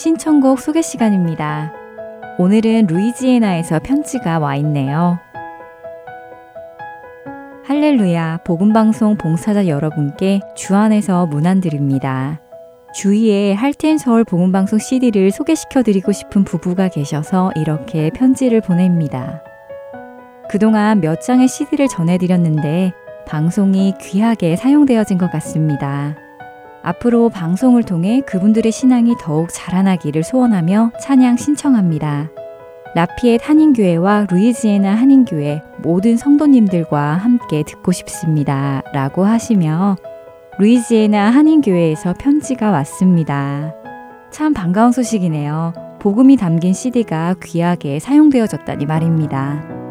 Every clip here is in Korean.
신청곡 소개 시간입니다. 오늘은 루이지애나에서 편지가 와 있네요. 할렐루야, 복음방송 봉사자 여러분께 주 안에서 문안드립니다. 주위에 할텐 서울 복음방송 CD를 소개시켜 드리고 싶은 부부가 계셔서 이렇게 편지를 보냅니다. 그동안 몇 장의 CD를 전해드렸는데 방송이 귀하게 사용되어진 것 같습니다. 앞으로 방송을 통해 그분들의 신앙이 더욱 자라나기를 소원하며 찬양 신청합니다. 라피엣 한인교회와 루이지애나 한인교회 모든 성도님들과 함께 듣고 싶습니다. 라고 하시며 루이지애나 한인교회에서 편지가 왔습니다. 참 반가운 소식이네요. 복음이 담긴 CD가 귀하게 사용되어졌다니 말입니다.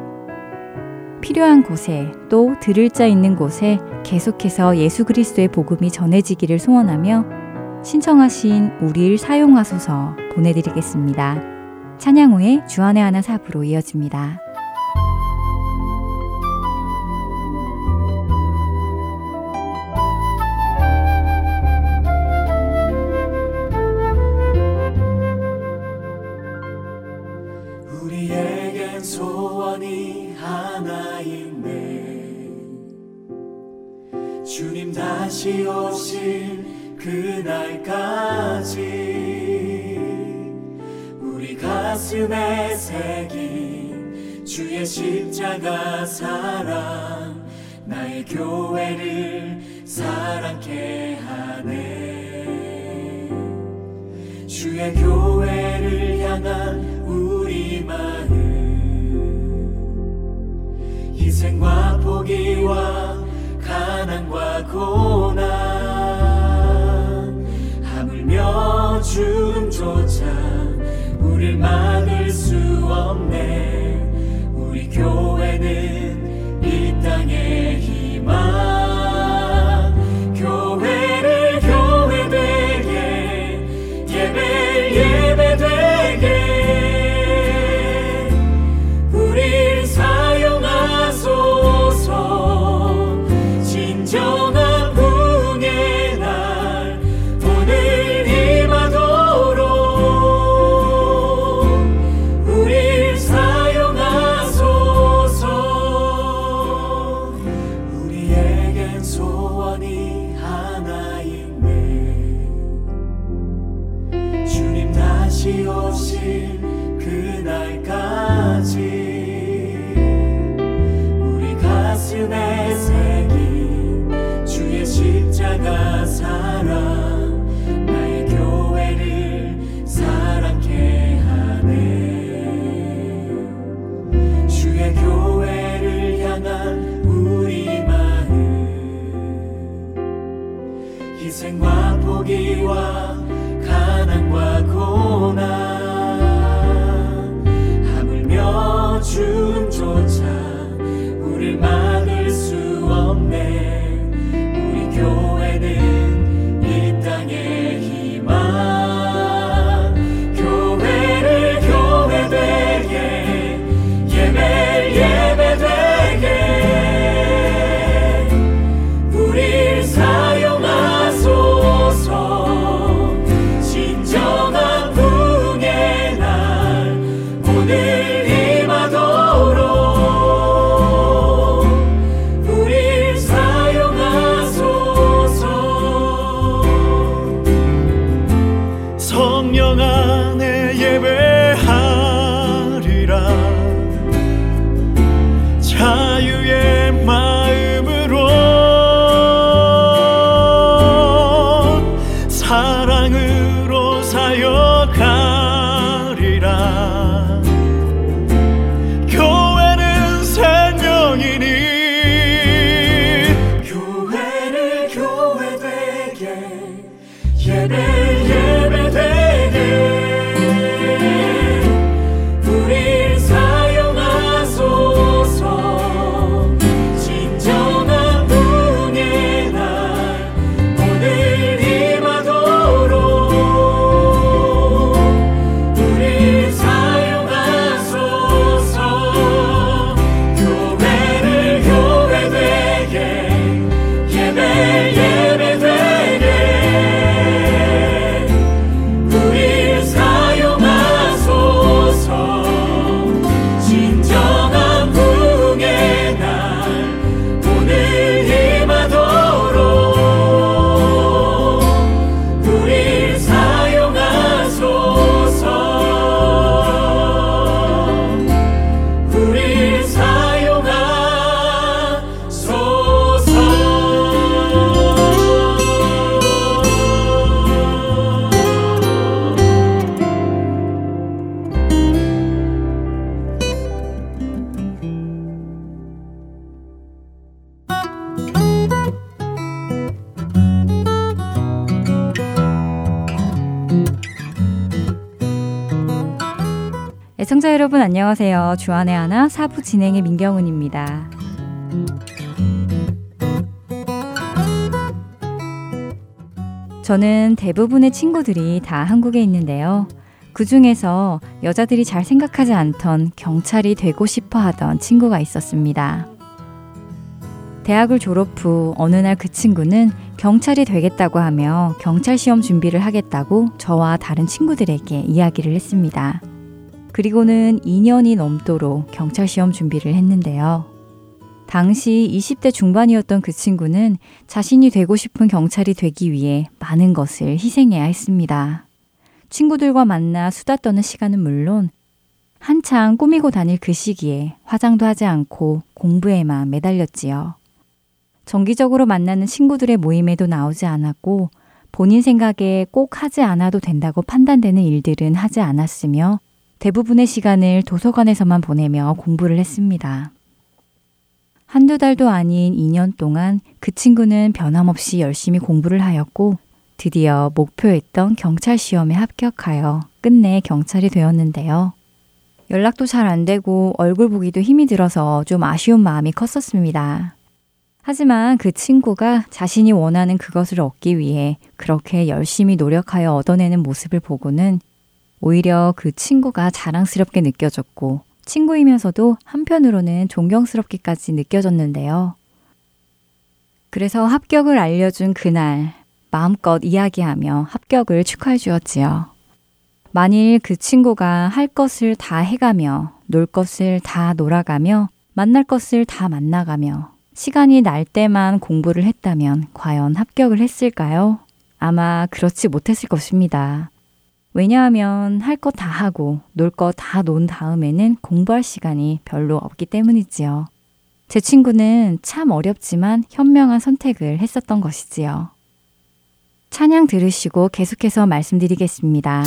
필요한 곳에 또 들을 자 있는 곳에 계속해서 예수 그리스도의 복음이 전해지기를 소원하며 신청하신 우리를 사용하소서 보내드리겠습니다. 찬양 후에 주안의 하나 사부로 이어집니다. 다시 오실 그날까지 우리 가슴에 새긴 주의 십자가 사랑 나의 교회를 사랑케 하네. 주의 교회를 향한 우리 마음 희생과 포기와 가난과 고난. 하물며 죽음조차 우릴 막을 수 없네. 우리 교회는 이 땅의 안녕하세요. 주안의 하나 사부 진행의 민경훈입니다. 저는 대부분의 친구들이 다 한국에 있는데요. 그 중에서 여자들이 잘 생각하지 않던 경찰이 되고 싶어 하던 친구가 있었습니다. 대학을 졸업 후 어느 날 그 친구는 경찰이 되겠다고 하며 경찰 시험 준비를 하겠다고 저와 다른 친구들에게 이야기를 했습니다. 그리고는 2년이 넘도록 경찰 시험 준비를 했는데요. 당시 20대 중반이었던 그 친구는 자신이 되고 싶은 경찰이 되기 위해 많은 것을 희생해야 했습니다. 친구들과 만나 수다 떠는 시간은 물론 한창 꾸미고 다닐 그 시기에 화장도 하지 않고 공부에만 매달렸지요. 정기적으로 만나는 친구들의 모임에도 나오지 않았고 본인 생각에 꼭 하지 않아도 된다고 판단되는 일들은 하지 않았으며 대부분의 시간을 도서관에서만 보내며 공부를 했습니다. 한두 달도 아닌 2년 동안 그 친구는 변함없이 열심히 공부를 하였고 드디어 목표했던 경찰 시험에 합격하여 끝내 경찰이 되었는데요. 연락도 잘 안 되고 얼굴 보기도 힘이 들어서 좀 아쉬운 마음이 컸었습니다. 하지만 그 친구가 자신이 원하는 그것을 얻기 위해 그렇게 열심히 노력하여 얻어내는 모습을 보고는 오히려 그 친구가 자랑스럽게 느껴졌고 친구이면서도 한편으로는 존경스럽게까지 느껴졌는데요. 그래서 합격을 알려준 그날 마음껏 이야기하며 합격을 축하해 주었지요. 만일 그 친구가 할 것을 다 해가며 놀 것을 다 놀아가며 만날 것을 다 만나가며 시간이 날 때만 공부를 했다면 과연 합격을 했을까요? 아마 그렇지 못했을 것입니다. 왜냐하면 할거다 하고 놀거다논 다음에는 공부할 시간이 별로 없기 때문이지요. 제 친구는 참 어렵지만 현명한 선택을 했었던 것이지요. 찬양 들으시고 계속해서 말씀드리겠습니다.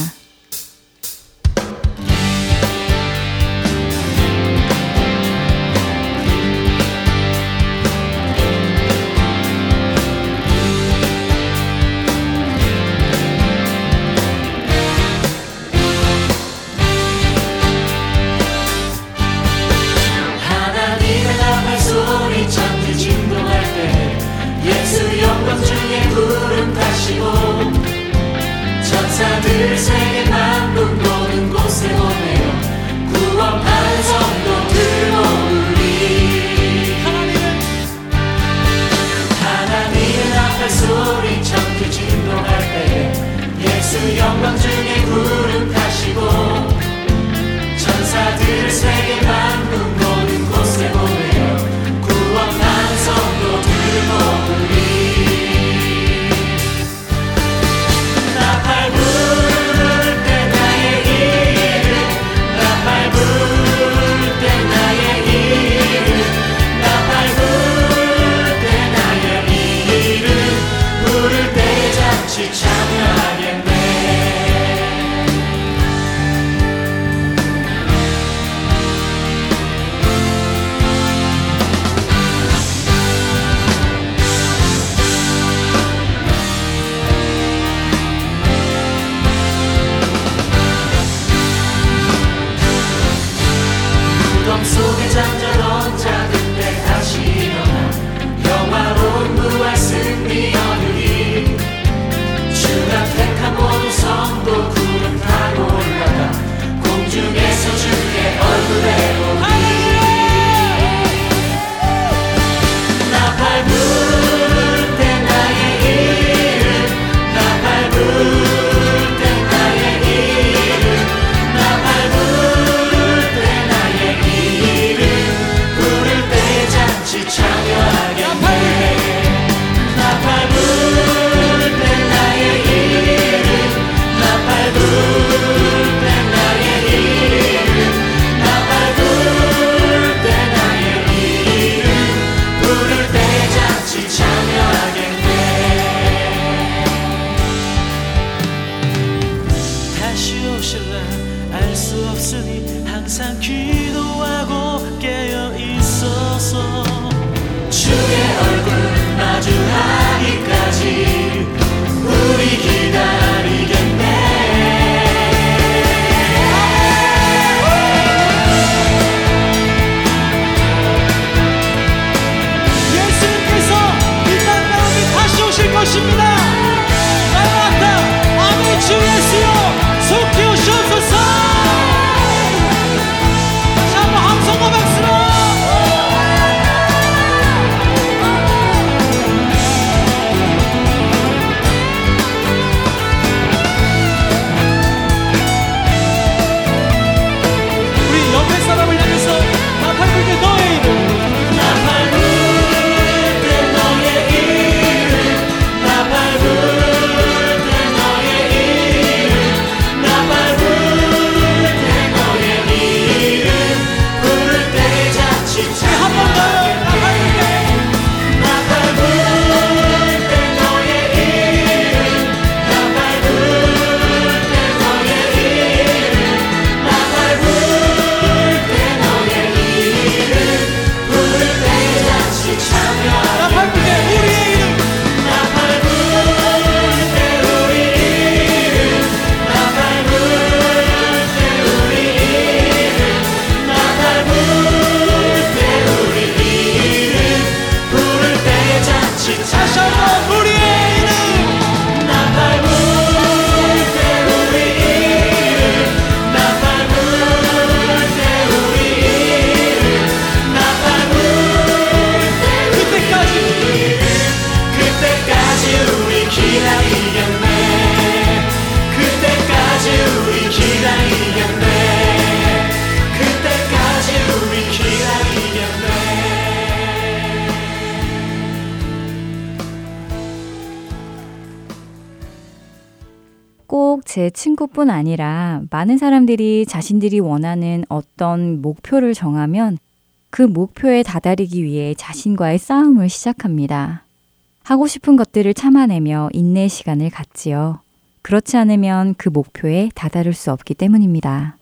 아니라 많은 사람들이 자신들이 원하는 어떤 목표를 정하면 그 목표에 다다르기 위해 자신과의 싸움을 시작합니다. 하고 싶은 것들을 참아내며 인내 시간을 갖지요. 그렇지 않으면 그 목표에 다다를 수 없기 때문입니다.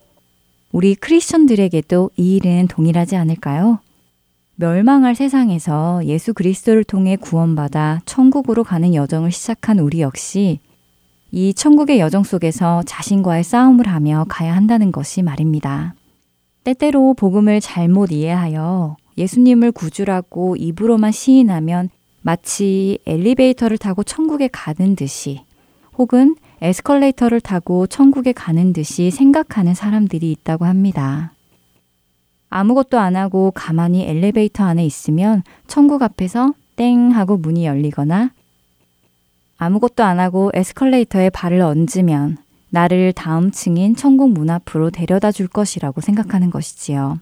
우리 크리스천들에게도 이 일은 동일하지 않을까요? 멸망할 세상에서 예수 그리스도를 통해 구원받아 천국으로 가는 여정을 시작한 우리 역시 이 천국의 여정 속에서 자신과의 싸움을 하며 가야 한다는 것이 말입니다. 때때로 복음을 잘못 이해하여 예수님을 구주라고 입으로만 시인하면 마치 엘리베이터를 타고 천국에 가는 듯이 혹은 에스컬레이터를 타고 천국에 가는 듯이 생각하는 사람들이 있다고 합니다. 아무것도 안 하고 가만히 엘리베이터 안에 있으면 천국 앞에서 땡 하고 문이 열리거나 아무것도 안 하고 에스컬레이터에 발을 얹으면 나를 다음 층인 천국 문 앞으로 데려다 줄 것이라고 생각하는 것이지요.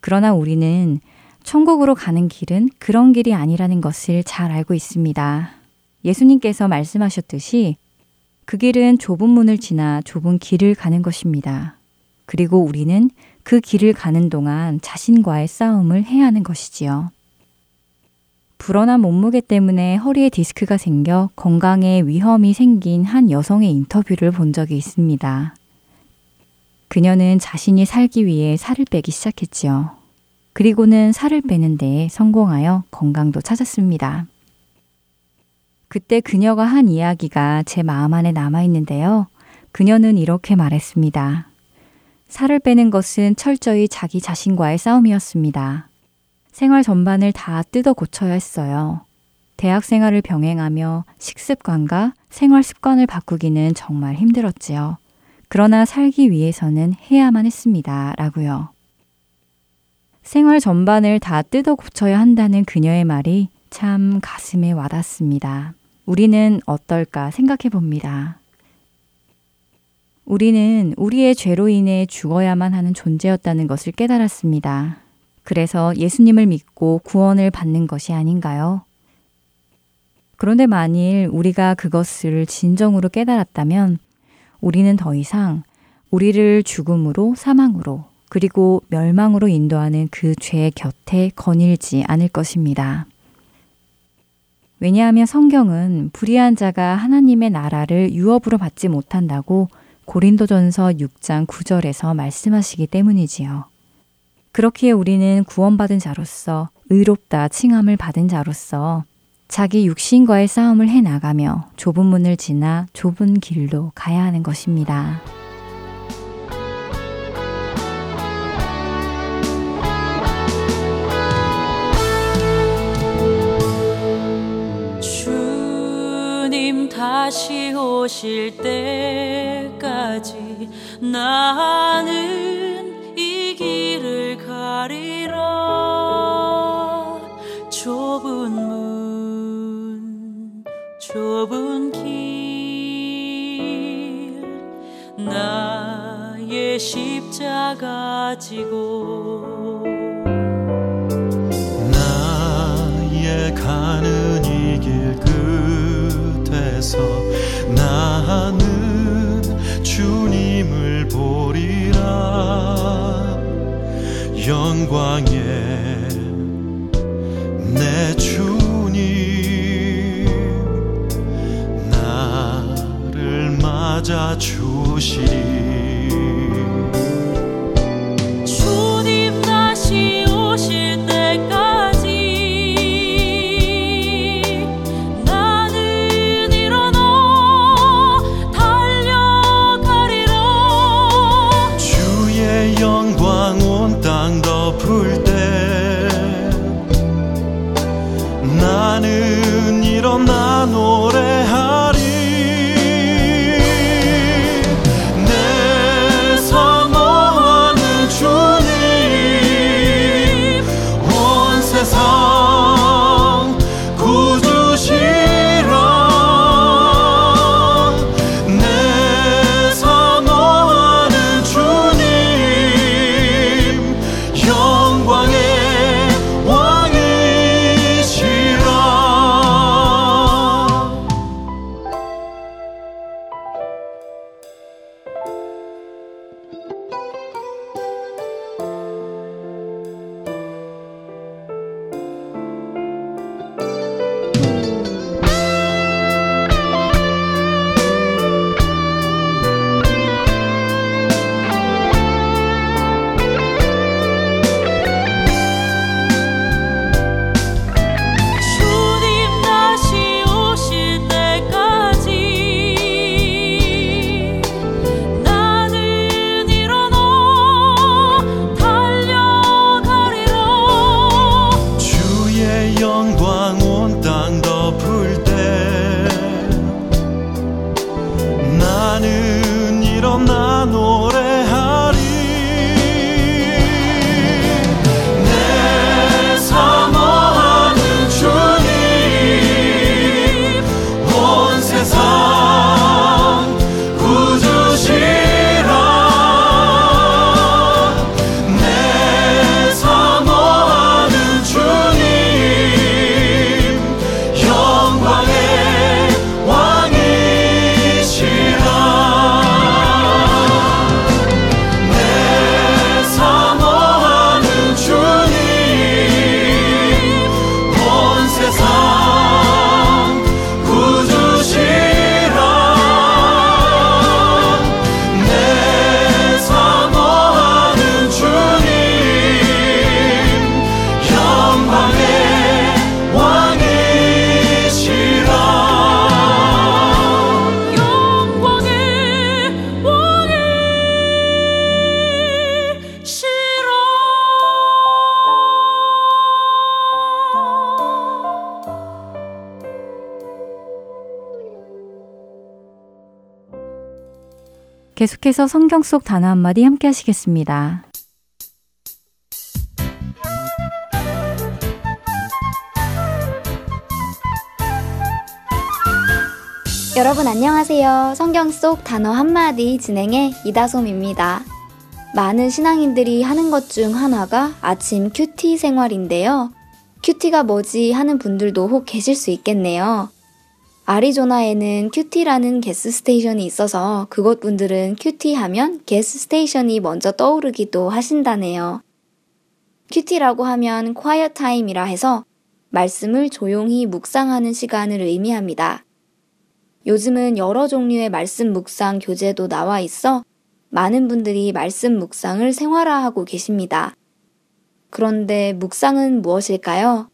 그러나 우리는 천국으로 가는 길은 그런 길이 아니라는 것을 잘 알고 있습니다. 예수님께서 말씀하셨듯이 그 길은 좁은 문을 지나 좁은 길을 가는 것입니다. 그리고 우리는 그 길을 가는 동안 자신과의 싸움을 해야 하는 것이지요. 불어난 몸무게 때문에 허리에 디스크가 생겨 건강에 위험이 생긴 한 여성의 인터뷰를 본 적이 있습니다. 그녀는 자신이 살기 위해 살을 빼기 시작했지요. 그리고는 살을 빼는 데 성공하여 건강도 찾았습니다. 그때 그녀가 한 이야기가 제 마음 안에 남아 있는데요. 그녀는 이렇게 말했습니다. 살을 빼는 것은 철저히 자기 자신과의 싸움이었습니다. 생활 전반을 다 뜯어 고쳐야 했어요. 대학 생활을 병행하며 식습관과 생활 습관을 바꾸기는 정말 힘들었지요. 그러나 살기 위해서는 해야만 했습니다. 라고요. 생활 전반을 다 뜯어 고쳐야 한다는 그녀의 말이 참 가슴에 와닿습니다. 우리는 어떨까 생각해 봅니다. 우리는 우리의 죄로 인해 죽어야만 하는 존재였다는 것을 깨달았습니다. 그래서 예수님을 믿고 구원을 받는 것이 아닌가요? 그런데 만일 우리가 그것을 진정으로 깨달았다면 우리는 더 이상 우리를 죽음으로 사망으로 그리고 멸망으로 인도하는 그 죄의 곁에 거닐지 않을 것입니다. 왜냐하면 성경은 불의한 자가 하나님의 나라를 유업으로 받지 못한다고 고린도전서 6장 9절에서 말씀하시기 때문이지요. 그렇기에 우리는 구원받은 자로서 의롭다 칭함을 받은 자로서 자기 육신과의 싸움을 해 나가며 좁은 문을 지나 좁은 길로 가야 하는 것입니다. 다시 오실 때까지 나는 가 지고 나의 가는 이길 앞에서 나는 주님을 보리라. 영광에 계속해서 성경 속 단어 한마디 함께 하시겠습니다. 여러분 안녕하세요. 성경 속 단어 한마디 진행의 이다솜입니다. 많은 신앙인들이 하는 것 중 하나가 아침 큐티 생활인데요. 큐티가 뭐지 하는 분들도 혹 계실 수 있겠네요. 아리조나에는 QT라는 gas station이 있어서 그곳 분들은 QT 하면 gas station이 먼저 떠오르기도 하신다네요. QT라고 하면 quiet time이라 해서 말씀을 조용히 묵상하는 시간을 의미합니다. 요즘은 여러 종류의 말씀 묵상 교재도 나와 있어 많은 분들이 말씀 묵상을 생활화하고 계십니다. 그런데 묵상은 무엇일까요?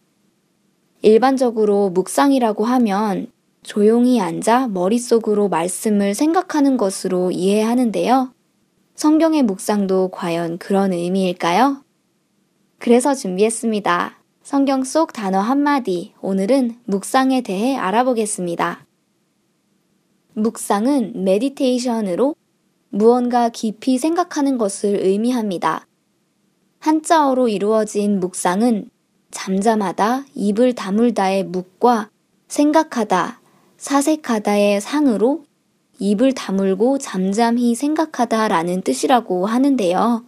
일반적으로 묵상이라고 하면 조용히 앉아 머릿속으로 말씀을 생각하는 것으로 이해하는데요. 성경의 묵상도 과연 그런 의미일까요? 그래서 준비했습니다. 성경 속 단어 한마디, 오늘은 묵상에 대해 알아보겠습니다. 묵상은 메디테이션으로 무언가 깊이 생각하는 것을 의미합니다. 한자어로 이루어진 묵상은 잠잠하다, 입을 다물다의 묵과 생각하다, 사색하다의 상으로 입을 다물고 잠잠히 생각하다 라는 뜻이라고 하는데요.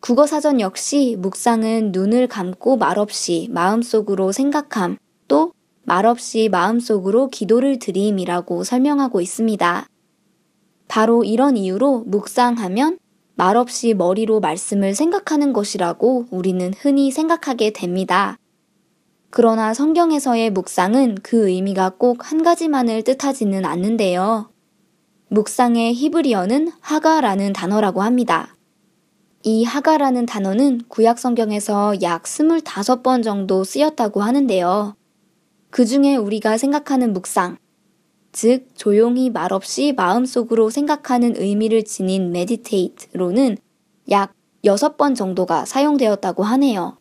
국어 사전 역시 묵상은 눈을 감고 말없이 마음속으로 생각함, 또 말없이 마음속으로 기도를 드림이라고 설명하고 있습니다. 바로 이런 이유로 묵상하면 말없이 머리로 말씀을 생각하는 것이라고 우리는 흔히 생각하게 됩니다. 그러나 성경에서의 묵상은 그 의미가 꼭 한 가지만을 뜻하지는 않는데요. 묵상의 히브리어는 하가라는 단어라고 합니다. 이 하가라는 단어는 구약 성경에서 약 25번 정도 쓰였다고 하는데요. 그 중에 우리가 생각하는 묵상, 즉 조용히 말없이 마음속으로 생각하는 의미를 지닌 meditate로는 약 6번 정도가 사용되었다고 하네요.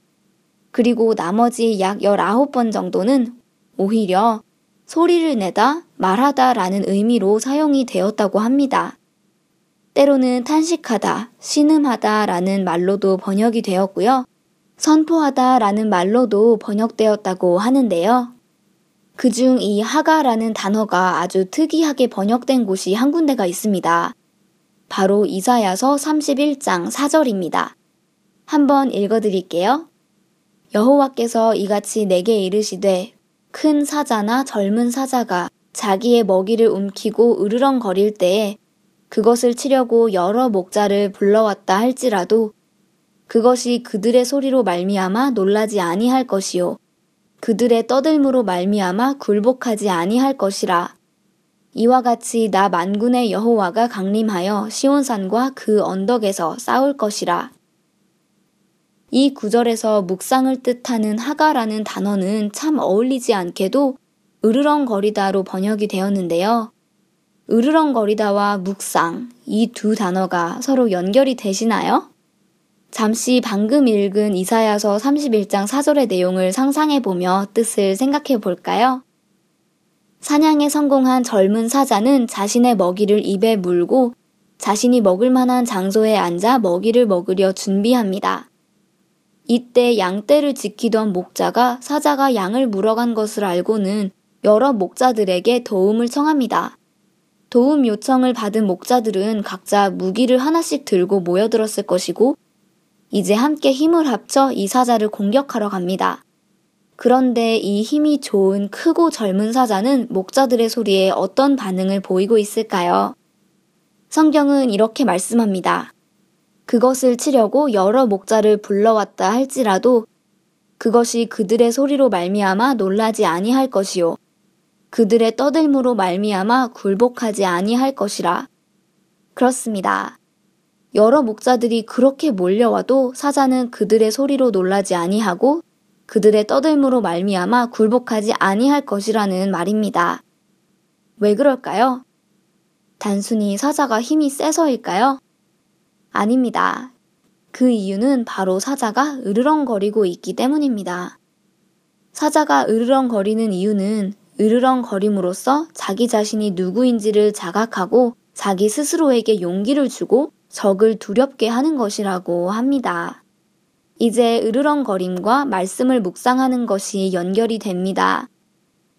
그리고 나머지 약 19번 정도는 오히려 소리를 내다, 말하다 라는 의미로 사용이 되었다고 합니다. 때로는 탄식하다, 신음하다 라는 말로도 번역이 되었고요. 선포하다 라는 말로도 번역되었다고 하는데요. 그중 이 하가라는 단어가 아주 특이하게 번역된 곳이 한 군데가 있습니다. 바로 이사야서 31장 4절입니다. 한번 읽어드릴게요. 여호와께서 이같이 내게 이르시되 큰 사자나 젊은 사자가 자기의 먹이를 움키고 으르렁거릴 때에 그것을 치려고 여러 목자를 불러왔다 할지라도 그것이 그들의 소리로 말미암아 놀라지 아니할 것이요 그들의 떠들므로 말미암아 굴복하지 아니할 것이라. 이와 같이 나 만군의 여호와가 강림하여 시온산과 그 언덕에서 싸울 것이라. 이 구절에서 묵상을 뜻하는 하가라는 단어는 참 어울리지 않게도 으르렁거리다로 번역이 되었는데요. 으르렁거리다와 묵상, 이 두 단어가 서로 연결이 되시나요? 잠시 방금 읽은 이사야서 31장 4절의 내용을 상상해 보며 뜻을 생각해 볼까요? 사냥에 성공한 젊은 사자는 자신의 먹이를 입에 물고 자신이 먹을 만한 장소에 앉아 먹이를 먹으려 준비합니다. 이때 양떼를 지키던 목자가 사자가 양을 물어간 것을 알고는 여러 목자들에게 도움을 청합니다. 도움 요청을 받은 목자들은 각자 무기를 하나씩 들고 모여들었을 것이고 이제 함께 힘을 합쳐 이 사자를 공격하러 갑니다. 그런데 이 힘이 좋은 크고 젊은 사자는 목자들의 소리에 어떤 반응을 보이고 있을까요? 성경은 이렇게 말씀합니다. 그것을 치려고 여러 목자를 불러왔다 할지라도 그것이 그들의 소리로 말미암아 놀라지 아니할 것이요 그들의 떠들므로 말미암아 굴복하지 아니할 것이라. 그렇습니다. 여러 목자들이 그렇게 몰려와도 사자는 그들의 소리로 놀라지 아니하고 그들의 떠들므로 말미암아 굴복하지 아니할 것이라는 말입니다. 왜 그럴까요? 단순히 사자가 힘이 세서일까요? 아닙니다. 그 이유는 바로 사자가 으르렁거리고 있기 때문입니다. 사자가 으르렁거리는 이유는 으르렁거림으로써 자기 자신이 누구인지를 자각하고 자기 스스로에게 용기를 주고 적을 두렵게 하는 것이라고 합니다. 이제 으르렁거림과 말씀을 묵상하는 것이 연결이 됩니다.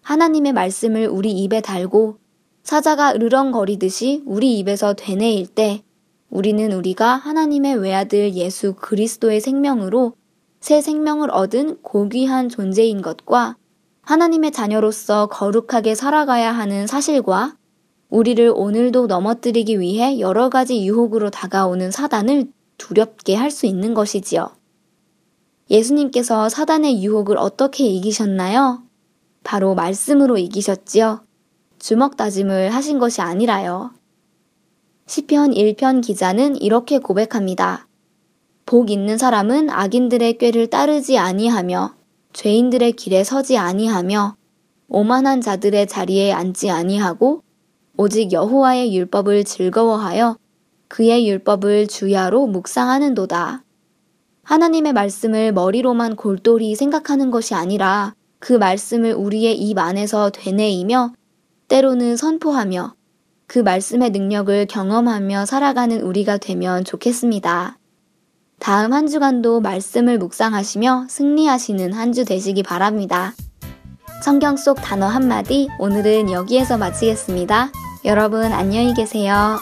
하나님의 말씀을 우리 입에 달고 사자가 으르렁거리듯이 우리 입에서 되뇌일 때 우리는 우리가 하나님의 외아들 예수 그리스도의 생명으로 새 생명을 얻은 고귀한 존재인 것과 하나님의 자녀로서 거룩하게 살아가야 하는 사실과 우리를 오늘도 넘어뜨리기 위해 여러 가지 유혹으로 다가오는 사단을 두렵게 할 수 있는 것이지요. 예수님께서 사단의 유혹을 어떻게 이기셨나요? 바로 말씀으로 이기셨지요. 주먹 다짐을 하신 것이 아니라요. 시편 1편 기자는 이렇게 고백합니다. 복 있는 사람은 악인들의 꾀를 따르지 아니하며 죄인들의 길에 서지 아니하며 오만한 자들의 자리에 앉지 아니하고 오직 여호와의 율법을 즐거워하여 그의 율법을 주야로 묵상하는도다. 하나님의 말씀을 머리로만 골똘히 생각하는 것이 아니라 그 말씀을 우리의 입 안에서 되뇌이며 때로는 선포하며 그 말씀의 능력을 경험하며 살아가는 우리가 되면 좋겠습니다. 다음 한 주간도 말씀을 묵상하시며 승리하시는 한 주 되시기 바랍니다. 성경 속 단어 한마디 오늘은 여기에서 마치겠습니다. 여러분 안녕히 계세요.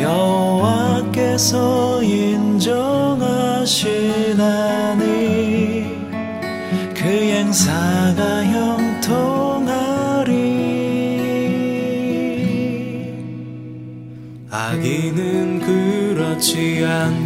여호와께서 인정하시나니 그 행사가 형통하리. 악인은 그렇지 않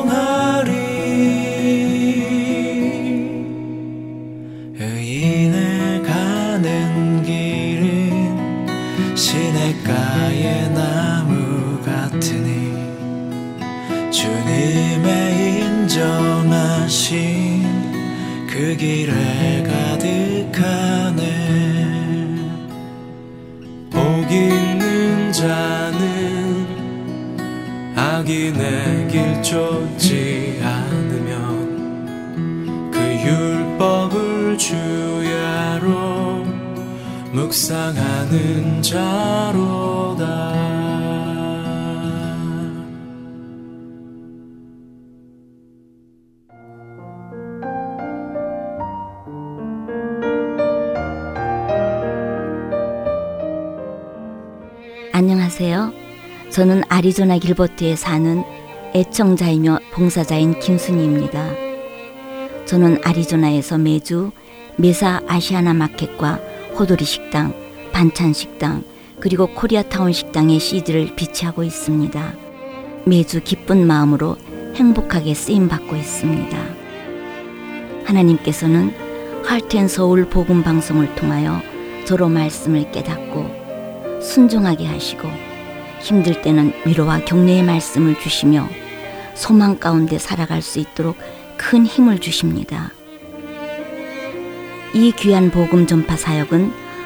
묵상하는 자로다. 안녕하세요. 저는 아리조나 길버트에 사는 애청자이며 봉사자인 김순희입니다. 저는 아리조나에서 매주 메사 아시아나 마켓과 호돌이 식당, 반찬 식당, 그리고 코리아타운 식당의 CD를 비치하고 있습니다. 매주 기쁜 마음으로 행복하게 쓰임 받고 있습니다. 하나님께서는 할텐 서울 복음 방송을 통하여 저로 말씀을 깨닫고 순종하게 하시고 힘들 때는 위로와 격려의 말씀을 주시며 소망 가운데 살아갈 수 있도록 큰 힘을 주십니다. 이 귀한 복음 전파 사역은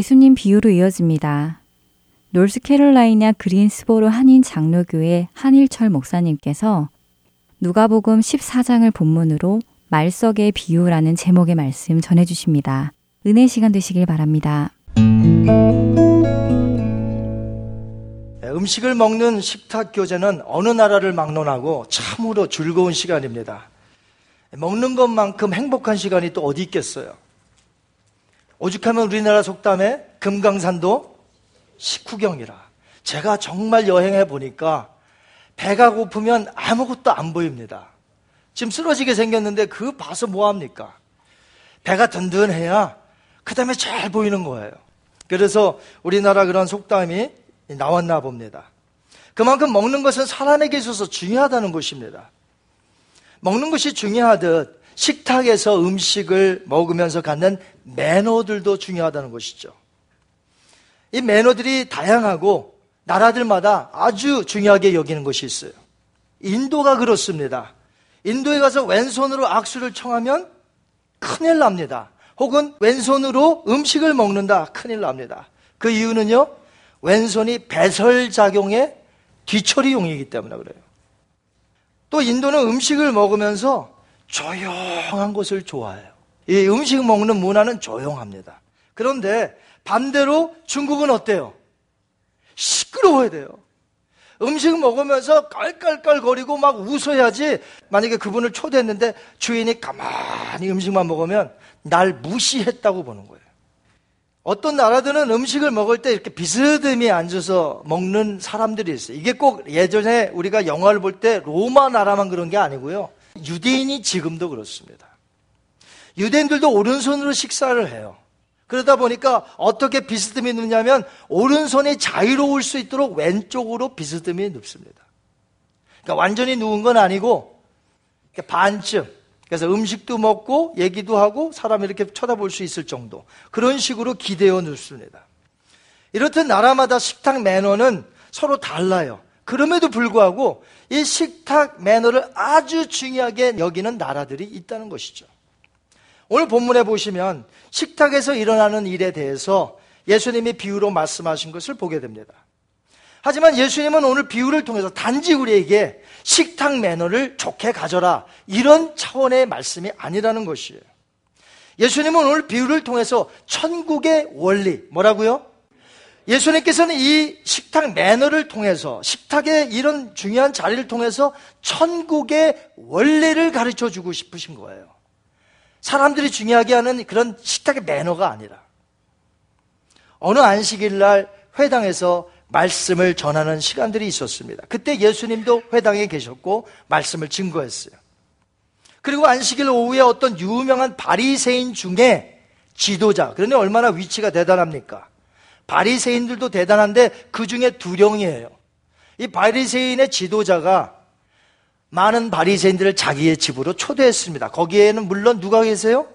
예수님 비유로 이어집니다. 노스캐롤라이나 그린스보로 한인 장로교회 한일철 목사님께서 누가복음 14장을 본문으로 말석의 비유라는 제목의 말씀 전해 주십니다. 은혜 시간 되시길 바랍니다. 네, 음식을 먹는 식탁 교제는 어느 나라를 막론하고 참으로 즐거운 시간입니다. 먹는 것만큼 행복한 시간이 또 어디 있겠어요? 오죽하면 우리나라 속담에 금강산도 식후경이라. 제가 정말 여행해 보니까 배가 고프면 아무것도 안 보입니다. 지금 쓰러지게 생겼는데 그 봐서 뭐합니까? 배가 든든해야 그 다음에 잘 보이는 거예요. 그래서 우리나라 그런 속담이 나왔나 봅니다. 그만큼 먹는 것은 사람에게 있어서 중요하다는 것입니다. 먹는 것이 중요하듯 식탁에서 음식을 먹으면서 갖는 매너들도 중요하다는 것이죠. 이 매너들이 다양하고 나라들마다 아주 중요하게 여기는 것이 있어요. 인도가 그렇습니다. 인도에 가서 왼손으로 악수를 청하면 큰일 납니다. 혹은 왼손으로 음식을 먹는다. 큰일 납니다. 그 이유는요, 왼손이 배설작용의 뒤처리용이기 때문에 그래요. 또 인도는 음식을 먹으면서 조용한 곳을 좋아해요. 이 음식 먹는 문화는 조용합니다. 그런데 반대로 중국은 어때요? 시끄러워야 돼요. 음식 먹으면서 깔깔깔거리고 막 웃어야지 만약에 그분을 초대했는데 주인이 가만히 음식만 먹으면 날 무시했다고 보는 거예요. 어떤 나라들은 음식을 먹을 때 이렇게 비스듬히 앉아서 먹는 사람들이 있어요. 이게 꼭 예전에 우리가 영화를 볼 때 로마 나라만 그런 게 아니고요. 유대인이 지금도 그렇습니다. 유대인들도 오른손으로 식사를 해요. 그러다 보니까 어떻게 비스듬히 눕냐면 오른손이 자유로울 수 있도록 왼쪽으로 비스듬히 눕습니다. 그러니까 완전히 누운 건 아니고 반쯤. 그래서 음식도 먹고 얘기도 하고 사람 이렇게 쳐다볼 수 있을 정도. 그런 식으로 기대어 눕습니다. 이렇듯 나라마다 식탁 매너는 서로 달라요. 그럼에도 불구하고 이 식탁 매너를 아주 중요하게 여기는 나라들이 있다는 것이죠. 오늘 본문에 보시면 식탁에서 일어나는 일에 대해서 예수님이 비유로 말씀하신 것을 보게 됩니다. 하지만 예수님은 오늘 비유를 통해서 단지 우리에게 식탁 매너를 좋게 가져라 이런 차원의 말씀이 아니라는 것이에요. 예수님은 오늘 비유를 통해서 천국의 원리 뭐라고요? 예수님께서는 이 식탁 매너를 통해서 식탁의 이런 중요한 자리를 통해서 천국의 원리를 가르쳐 주고 싶으신 거예요. 사람들이 중요하게 하는 그런 식탁의 매너가 아니라 어느 안식일 날 회당에서 말씀을 전하는 시간들이 있었습니다. 그때 예수님도 회당에 계셨고 말씀을 증거했어요. 그리고 안식일 오후에 어떤 유명한 바리새인 중에 지도자, 그러니 얼마나 위치가 대단합니까? 바리새인들도 대단한데 그 중에 두령이에요. 이 바리새인의 지도자가 많은 바리새인들을 자기의 집으로 초대했습니다. 거기에는 물론 누가 계세요?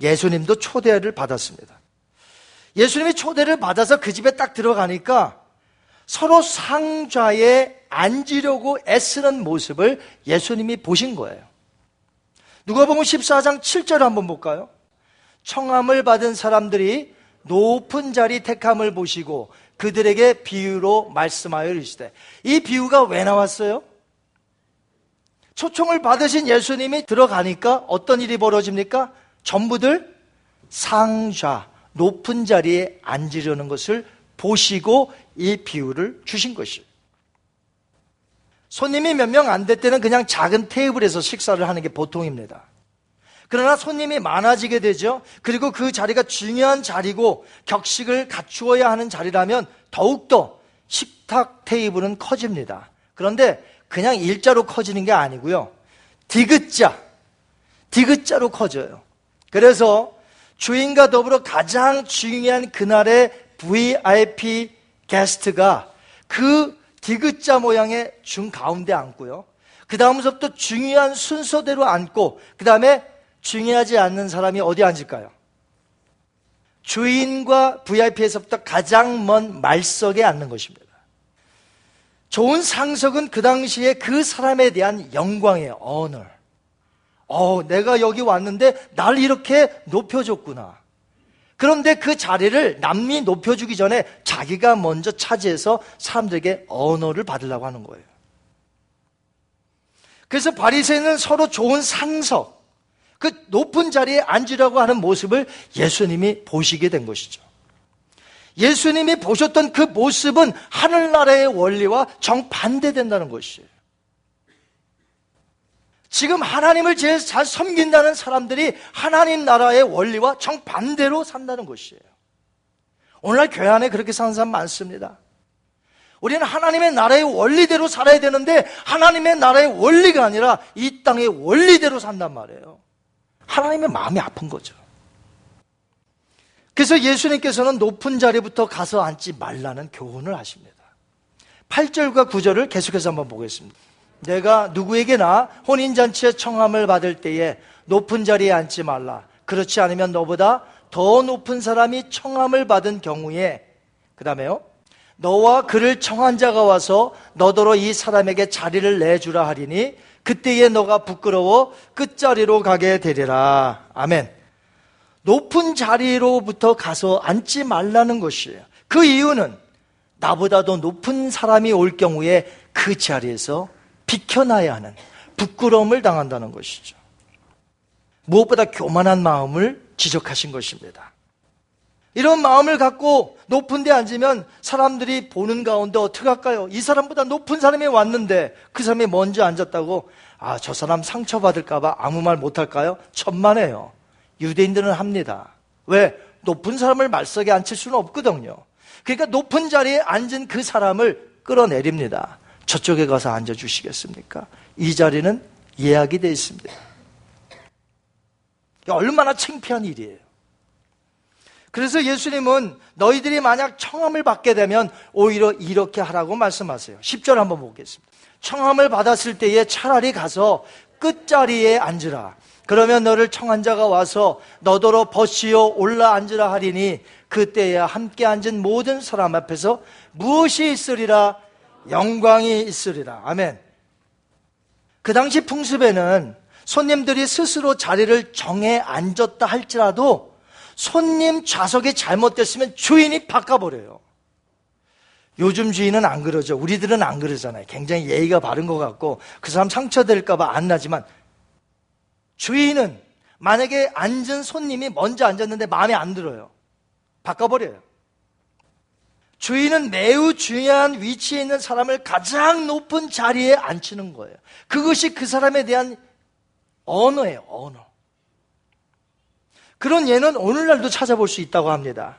예수님도 초대를 받았습니다. 예수님이 초대를 받아서 그 집에 딱 들어가니까 서로 상좌에 앉으려고 애쓰는 모습을 예수님이 보신 거예요. 누가 보면 14장 7절 한번 볼까요? 청함을 받은 사람들이 높은 자리 택함을 보시고 그들에게 비유로 말씀하여 이르시되 이 비유가 왜 나왔어요? 초청을 받으신 예수님이 들어가니까 어떤 일이 벌어집니까? 전부들 상좌, 높은 자리에 앉으려는 것을 보시고 이 비유를 주신 것이에요. 손님이 몇 명 안 될 때는 그냥 작은 테이블에서 식사를 하는 게 보통입니다. 그러나 손님이 많아지게 되죠. 그리고 그 자리가 중요한 자리고 격식을 갖추어야 하는 자리라면 더욱더 식탁 테이블은 커집니다. 그런데 그냥 일자로 커지는 게 아니고요. 디귿자, 디귿자로 커져요. 그래서 주인과 더불어 가장 중요한 그날의 VIP 게스트가 그 디귿자 모양의 중 가운데 앉고요. 그 다음부터 중요한 순서대로 앉고, 그 다음에 중요하지 않는 사람이 어디 앉을까요? 주인과 VIP에서부터 가장 먼 말석에 앉는 것입니다. 좋은 상석은 그 당시에 그 사람에 대한 영광이에요. 언어. 어, 내가 여기 왔는데 날 이렇게 높여줬구나. 그런데 그 자리를 남이 높여주기 전에 자기가 먼저 차지해서 사람들에게 언어를 받으려고 하는 거예요. 그래서 바리새인은 서로 좋은 상석, 그 높은 자리에 앉으려고 하는 모습을 예수님이 보시게 된 것이죠. 예수님이 보셨던 그 모습은 하늘나라의 원리와 정반대된다는 것이에요. 지금 하나님을 제일 잘 섬긴다는 사람들이 하나님 나라의 원리와 정반대로 산다는 것이에요. 오늘날 교회 안에 그렇게 사는 사람 많습니다. 우리는 하나님의 나라의 원리대로 살아야 되는데 하나님의 나라의 원리가 아니라 이 땅의 원리대로 산단 말이에요. 하나님의 마음이 아픈 거죠. 그래서 예수님께서는 높은 자리부터 가서 앉지 말라는 교훈을 하십니다. 8절과 9절을 계속해서 한번 보겠습니다. 내가 누구에게나 혼인잔치에 청함을 받을 때에 높은 자리에 앉지 말라. 그렇지 않으면 너보다 더 높은 사람이 청함을 받은 경우에, 그 다음에요. 너와 그를 청한 자가 와서 너더러 이 사람에게 자리를 내주라 하리니 그때에 너가 부끄러워 끝자리로 가게 되리라. 아멘. 높은 자리로부터 가서 앉지 말라는 것이에요. 그 이유는 나보다 도 높은 사람이 올 경우에 그 자리에서 비켜나야 하는 부끄러움을 당한다는 것이죠. 무엇보다 교만한 마음을 지적하신 것입니다. 이런 마음을 갖고 높은 데 앉으면 사람들이 보는 가운데 어떻게 할까요? 이 사람보다 높은 사람이 왔는데 그 사람이 먼저 앉았다고 아, 저 사람 상처받을까봐 아무 말 못할까요? 천만에요. 유대인들은 합니다. 왜? 높은 사람을 말석에 앉힐 수는 없거든요. 그러니까 높은 자리에 앉은 그 사람을 끌어내립니다. 저쪽에 가서 앉아주시겠습니까? 이 자리는 예약이 되어 있습니다. 얼마나 창피한 일이에요. 그래서 예수님은 너희들이 만약 청함을 받게 되면 오히려 이렇게 하라고 말씀하세요. 10절 한번 보겠습니다. 청함을 받았을 때에 차라리 가서 끝자리에 앉으라. 그러면 너를 청한 자가 와서 너더러 벗시어 올라 앉으라 하리니 그때야 함께 앉은 모든 사람 앞에서 무엇이 있으리라 영광이 있으리라. 아멘. 그 당시 풍습에는 손님들이 스스로 자리를 정해 앉았다 할지라도 손님 좌석이 잘못됐으면 주인이 바꿔버려요. 요즘 주인은 안 그러죠. 우리들은 안 그러잖아요. 굉장히 예의가 바른 것 같고 그 사람 상처될까봐 안 나지만 주인은 만약에 앉은 손님이 먼저 앉았는데 마음에 안 들어요. 바꿔버려요. 주인은 매우 중요한 위치에 있는 사람을 가장 높은 자리에 앉히는 거예요. 그것이 그 사람에 대한 언어예요, 언어. 그런 예는 오늘날도 찾아볼 수 있다고 합니다.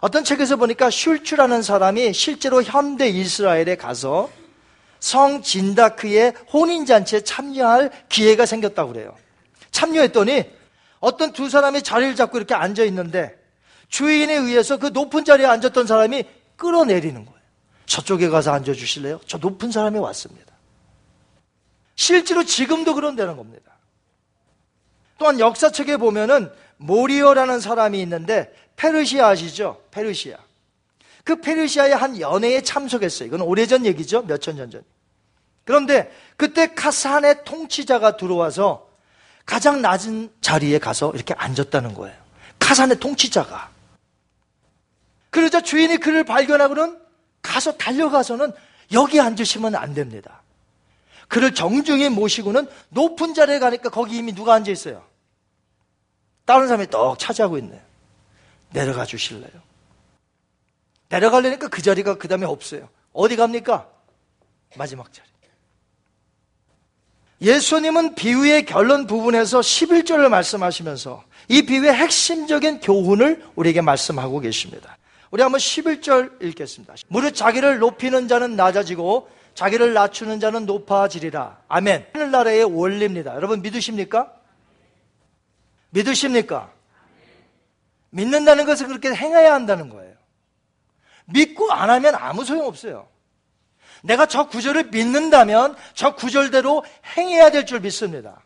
어떤 책에서 보니까 슐츠라는 사람이 실제로 현대 이스라엘에 가서 성 진다크의 혼인잔치에 참여할 기회가 생겼다고 그래요. 참여했더니 어떤 두 사람이 자리를 잡고 이렇게 앉아 있는데 주인에 의해서 그 높은 자리에 앉았던 사람이 끌어내리는 거예요. 저쪽에 가서 앉아 주실래요? 저 높은 사람이 왔습니다. 실제로 지금도 그런다는 겁니다. 또한 역사책에 보면은 모리오라는 사람이 있는데 페르시아 아시죠? 페르시아. 그 페르시아의 한 연회에 참석했어요. 이건 오래전 얘기죠. 몇천 년 전. 그런데 그때 카산의 통치자가 들어와서 가장 낮은 자리에 가서 이렇게 앉았다는 거예요. 카산의 통치자가. 그러자 주인이 그를 발견하고는 가서 달려가서는 여기 앉으시면 안 됩니다. 그를 정중히 모시고는 높은 자리에 가니까 거기 이미 누가 앉아 있어요? 다른 사람이 떡 차지하고 있네요. 내려가 주실래요? 내려가려니까 그 자리가 그 다음에 없어요. 어디 갑니까? 마지막 자리. 예수님은 비유의 결론 부분에서 11절을 말씀하시면서 이 비유의 핵심적인 교훈을 우리에게 말씀하고 계십니다. 우리 한번 11절 읽겠습니다. 무릇 자기를 높이는 자는 낮아지고 자기를 낮추는 자는 높아지리라. 아멘. 하늘 나라의 원리입니다. 여러분 믿으십니까? 믿으십니까? 믿는다는 것은 그렇게 행해야 한다는 거예요. 믿고 안 하면 아무 소용 없어요. 내가 저 구절을 믿는다면 저 구절대로 행해야 될 줄 믿습니다.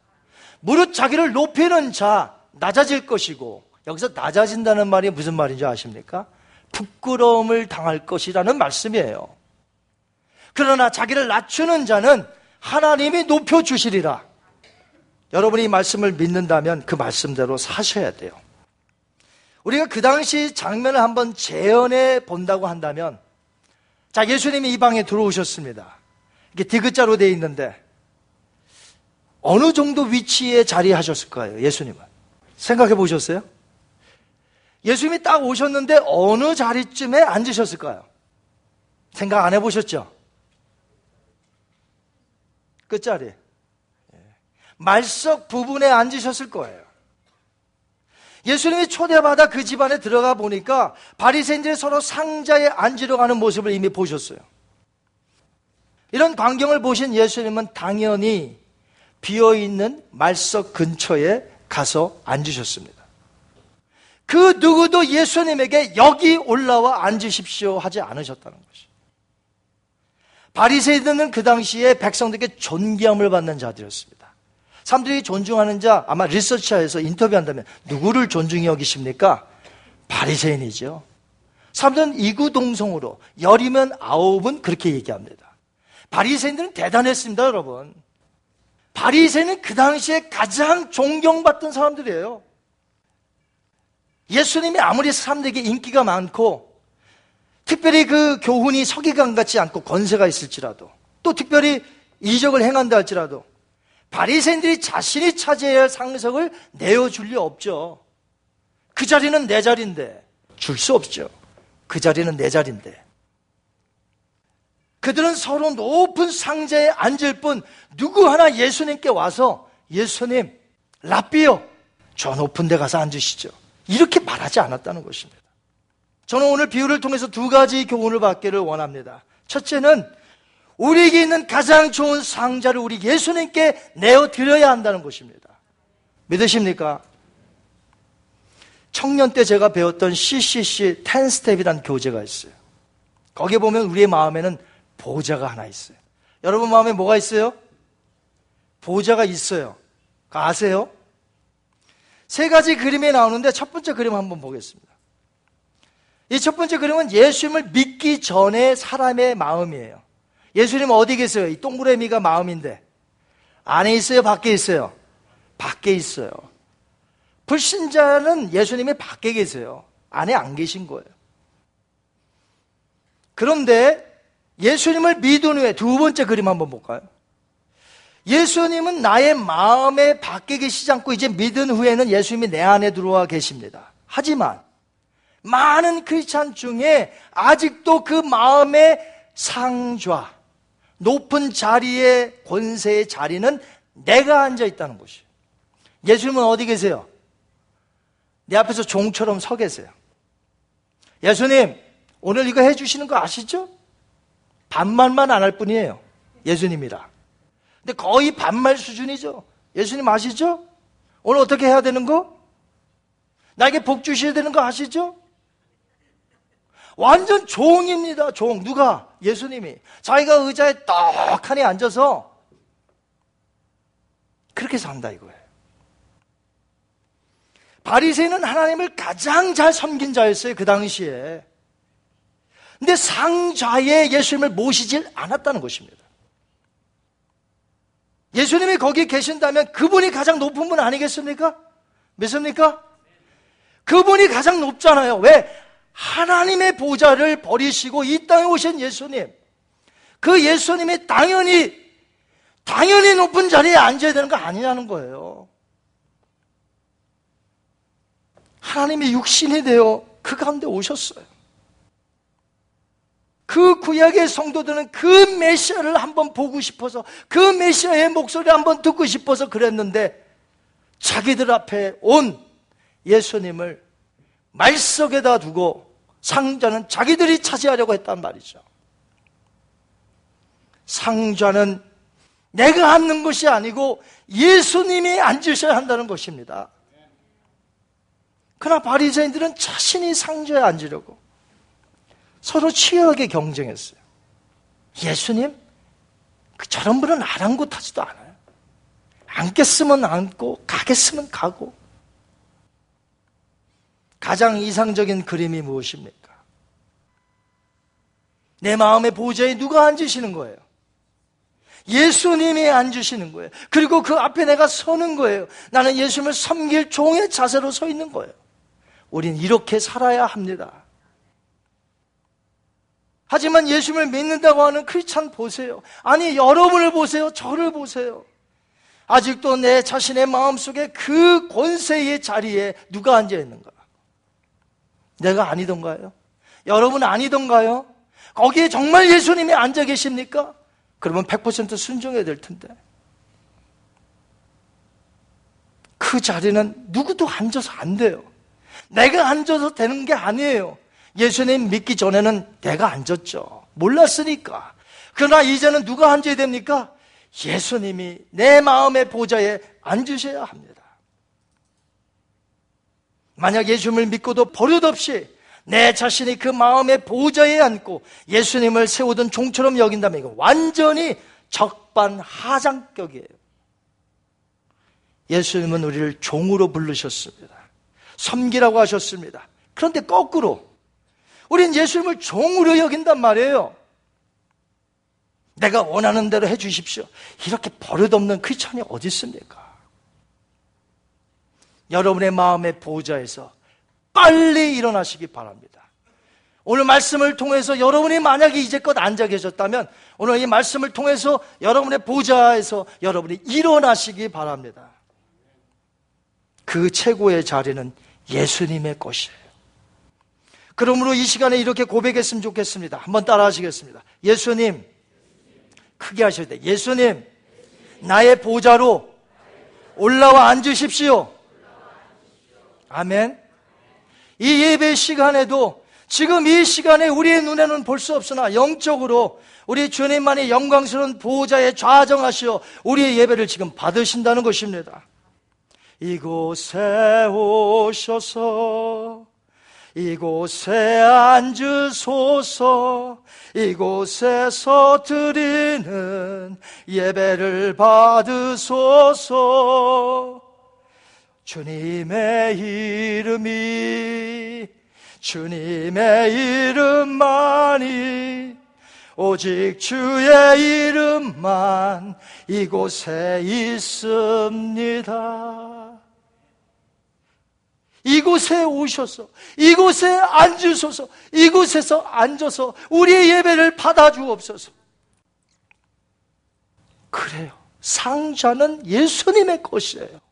무릇 자기를 높이는 자 낮아질 것이고 여기서 낮아진다는 말이 무슨 말인지 아십니까? 부끄러움을 당할 것이라는 말씀이에요. 그러나 자기를 낮추는 자는 하나님이 높여 주시리라. 여러분이 이 말씀을 믿는다면 그 말씀대로 사셔야 돼요. 우리가 그 당시 장면을 한번 재현해 본다고 한다면 자, 예수님이 이 방에 들어오셨습니다. 이게 디귿자로 되어 있는데 어느 정도 위치에 자리하셨을까요? 예수님은. 생각해 보셨어요? 예수님이 딱 오셨는데 어느 자리쯤에 앉으셨을까요? 생각 안 해보셨죠? 끝자리. 예. 말석 부분에 앉으셨을 거예요. 예수님이 초대받아 그 집안에 들어가 보니까 바리새인들이 서로 상자에 앉으려 가는 모습을 이미 보셨어요. 이런 광경을 보신 예수님은 당연히 비어 있는 말석 근처에 가서 앉으셨습니다. 그 누구도 예수님에게 여기 올라와 앉으십시오 하지 않으셨다는 것이. 바리새인들은 그 당시에 백성들에게 존귀함을 받는 자들이었습니다. 사람들이 존중하는 자 아마 리서치하에서 인터뷰한다면 누구를 존중히 여기십니까? 바리새인이죠. 사람들은 이구동성으로 열이면 아홉은 그렇게 얘기합니다. 바리새인들은 대단했습니다, 여러분. 바리새인은 그 당시에 가장 존경받던 사람들이에요. 예수님이 아무리 사람들에게 인기가 많고 특별히 그 교훈이 서기관 같지 않고 권세가 있을지라도 또 특별히 이적을 행한다 할지라도 바리새인들이 자신이 차지해야 할 상석을 내어줄 리 없죠. 그 자리는 내 자리인데 줄 수 없죠. 그 자리는 내 자리인데. 그들은 서로 높은 상자에 앉을 뿐 누구 하나 예수님께 와서 예수님 라비요 저 높은 데 가서 앉으시죠. 이렇게 말하지 않았다는 것입니다. 저는 오늘 비유를 통해서 두 가지 교훈을 받기를 원합니다. 첫째는 우리에게 있는 가장 좋은 상자를 우리 예수님께 내어 드려야 한다는 것입니다. 믿으십니까? 청년 때 제가 배웠던 CCC 10스텝이라는 교재가 있어요. 거기에 보면 우리의 마음에는 보좌가 하나 있어요. 여러분 마음에 뭐가 있어요? 보좌가 있어요. 아세요? 세 가지 그림이 나오는데 첫 번째 그림 한번 보겠습니다. 이 첫 번째 그림은 예수님을 믿기 전에 사람의 마음이에요. 예수님 어디 계세요? 이 동그라미가 마음인데. 안에 있어요? 밖에 있어요? 밖에 있어요. 불신자는 예수님이 밖에 계세요. 안에 안 계신 거예요. 그런데 예수님을 믿은 후에 두 번째 그림 한번 볼까요? 예수님은 나의 마음에 밖에 계시지 않고 이제 믿은 후에는 예수님이 내 안에 들어와 계십니다. 하지만 많은 크리스찬 중에 아직도 그 마음의 상좌, 높은 자리의 권세의 자리는 내가 앉아 있다는 것이에요. 예수님은 어디 계세요? 내 앞에서 종처럼 서 계세요. 예수님, 오늘 이거 해주시는 거 아시죠? 반말만 안 할 뿐이에요. 예수님이라. 근데 거의 반말 수준이죠. 예수님 아시죠? 오늘 어떻게 해야 되는 거? 나에게 복 주셔야 되는 거 아시죠? 완전 종입니다. 종. 누가? 예수님이. 자기가 의자에 떡하니 앉아서 그렇게 산다 이거예요. 바리새인은 하나님을 가장 잘 섬긴 자였어요 그 당시에. 근데 상자에 예수님을 모시질 않았다는 것입니다. 예수님이 거기 계신다면 그분이 가장 높은 분 아니겠습니까? 믿습니까? 그분이 가장 높잖아요. 왜? 하나님의 보좌를 버리시고 이 땅에 오신 예수님. 그 예수님이 당연히, 당연히 높은 자리에 앉아야 되는 거 아니냐는 거예요. 하나님이 육신이 되어 그 가운데 오셨어요. 그 구약의 성도들은 그 메시아를 한번 보고 싶어서 그 메시아의 목소리 한번 듣고 싶어서 그랬는데 자기들 앞에 온 예수님을 말석에다 두고 상자는 자기들이 차지하려고 했단 말이죠. 상자는 내가 앉는 것이 아니고 예수님이 앉으셔야 한다는 것입니다. 그러나 바리새인들은 자신이 상자에 앉으려고 서로 치열하게 경쟁했어요. 예수님? 그 저런 분은 아랑곳하지도 않아요. 앉겠으면 앉고 가겠으면 가고 가장 이상적인 그림이 무엇입니까? 내 마음의 보좌에 누가 앉으시는 거예요? 예수님이 앉으시는 거예요. 그리고 그 앞에 내가 서는 거예요. 나는 예수님을 섬길 종의 자세로 서 있는 거예요. 우린 이렇게 살아야 합니다. 하지만 예수님을 믿는다고 하는 크리스찬 보세요. 아니, 여러분을 보세요. 저를 보세요. 아직도 내 자신의 마음속에 그 권세의 자리에 누가 앉아 있는가? 내가 아니던가요? 여러분 아니던가요? 거기에 정말 예수님이 앉아 계십니까? 그러면 100% 순종해야 될 텐데. 그 자리는 누구도 앉아서 안 돼요. 내가 앉아서 되는 게 아니에요. 예수님 믿기 전에는 내가 앉았죠. 몰랐으니까. 그러나 이제는 누가 앉아야 됩니까? 예수님이 내 마음의 보좌에 앉으셔야 합니다. 만약 예수님을 믿고도 버릇없이 내 자신이 그 마음의 보좌에 앉고 예수님을 세우던 종처럼 여긴다면 이거 완전히 적반하장격이에요. 예수님은 우리를 종으로 부르셨습니다. 섬기라고 하셨습니다. 그런데 거꾸로 우린 예수님을 종으로 여긴단 말이에요. 내가 원하는 대로 해 주십시오. 이렇게 버릇없는 크리스천이 어디 있습니까? 여러분의 마음의 보좌에서 빨리 일어나시기 바랍니다. 오늘 말씀을 통해서 여러분이 만약에 이제껏 앉아 계셨다면 오늘 이 말씀을 통해서 여러분의 보좌에서 여러분이 일어나시기 바랍니다. 그 최고의 자리는 예수님의 것이에요. 그러므로 이 시간에 이렇게 고백했으면 좋겠습니다. 한번 따라 하시겠습니다. 예수님, 크게 하셔야 돼. 예수님, 나의 보좌로 올라와 앉으십시오. 아멘. 이 예배 시간에도 지금 이 시간에 우리의 눈에는 볼 수 없으나 영적으로 우리 주님만의 영광스러운 보호자에 좌정하시어 우리의 예배를 지금 받으신다는 것입니다. 이곳에 오셔서 이곳에 앉으소서 이곳에서 드리는 예배를 받으소서 주님의 이름이 주님의 이름만이 오직 주의 이름만 이곳에 있습니다. 이곳에 오셔서 이곳에 앉으소서 이곳에서 앉아서 우리의 예배를 받아주옵소서. 그래요. 상자는 예수님의 것이에요.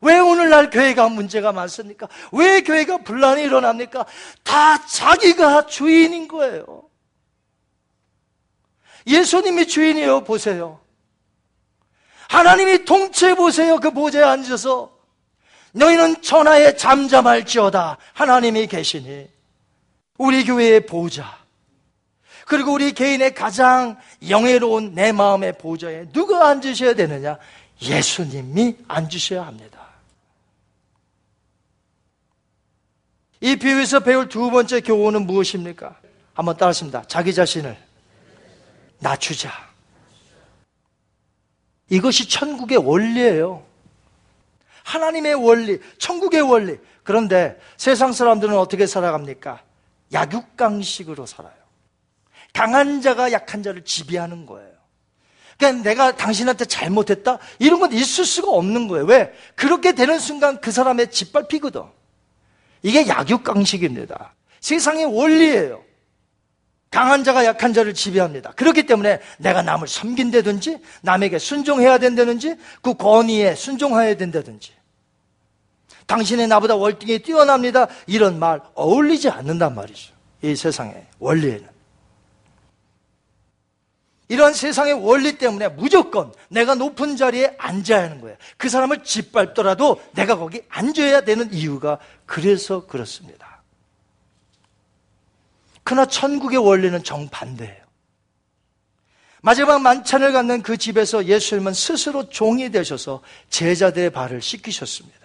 왜 오늘날 교회가 문제가 많습니까? 왜 교회가 분란이 일어납니까? 다 자기가 주인인 거예요. 예수님이 주인이에요, 보세요. 하나님이 통째 보세요, 그 보좌에 앉아서. 너희는 천하에 잠잠할지어다. 하나님이 계시니. 우리 교회의 보좌. 그리고 우리 개인의 가장 영예로운 내 마음의 보좌에 누가 앉으셔야 되느냐? 예수님이 앉으셔야 합니다. 이 비유에서 배울 두 번째 교훈은 무엇입니까? 한번 따라하십니다. 자기 자신을 낮추자. 이것이 천국의 원리예요. 하나님의 원리, 천국의 원리. 그런데 세상 사람들은 어떻게 살아갑니까? 약육강식으로 살아요. 강한 자가 약한 자를 지배하는 거예요. 그러니까 내가 당신한테 잘못했다? 이런 건 있을 수가 없는 거예요. 왜? 그렇게 되는 순간 그 사람의 짓밟히거든. 이게 약육강식입니다. 세상의 원리예요. 강한 자가 약한 자를 지배합니다. 그렇기 때문에 내가 남을 섬긴다든지 남에게 순종해야 된다든지 그 권위에 순종해야 된다든지 당신의 나보다 월등히 뛰어납니다. 이런 말 어울리지 않는단 말이죠. 이 세상의 원리에는. 이러한 세상의 원리 때문에 무조건 내가 높은 자리에 앉아야 하는 거예요. 그 사람을 짓밟더라도 내가 거기 앉아야 되는 이유가 그래서 그렇습니다. 그러나 천국의 원리는 정반대예요. 마지막 만찬을 갖는 그 집에서 예수님은 스스로 종이 되셔서 제자들의 발을 씻기셨습니다.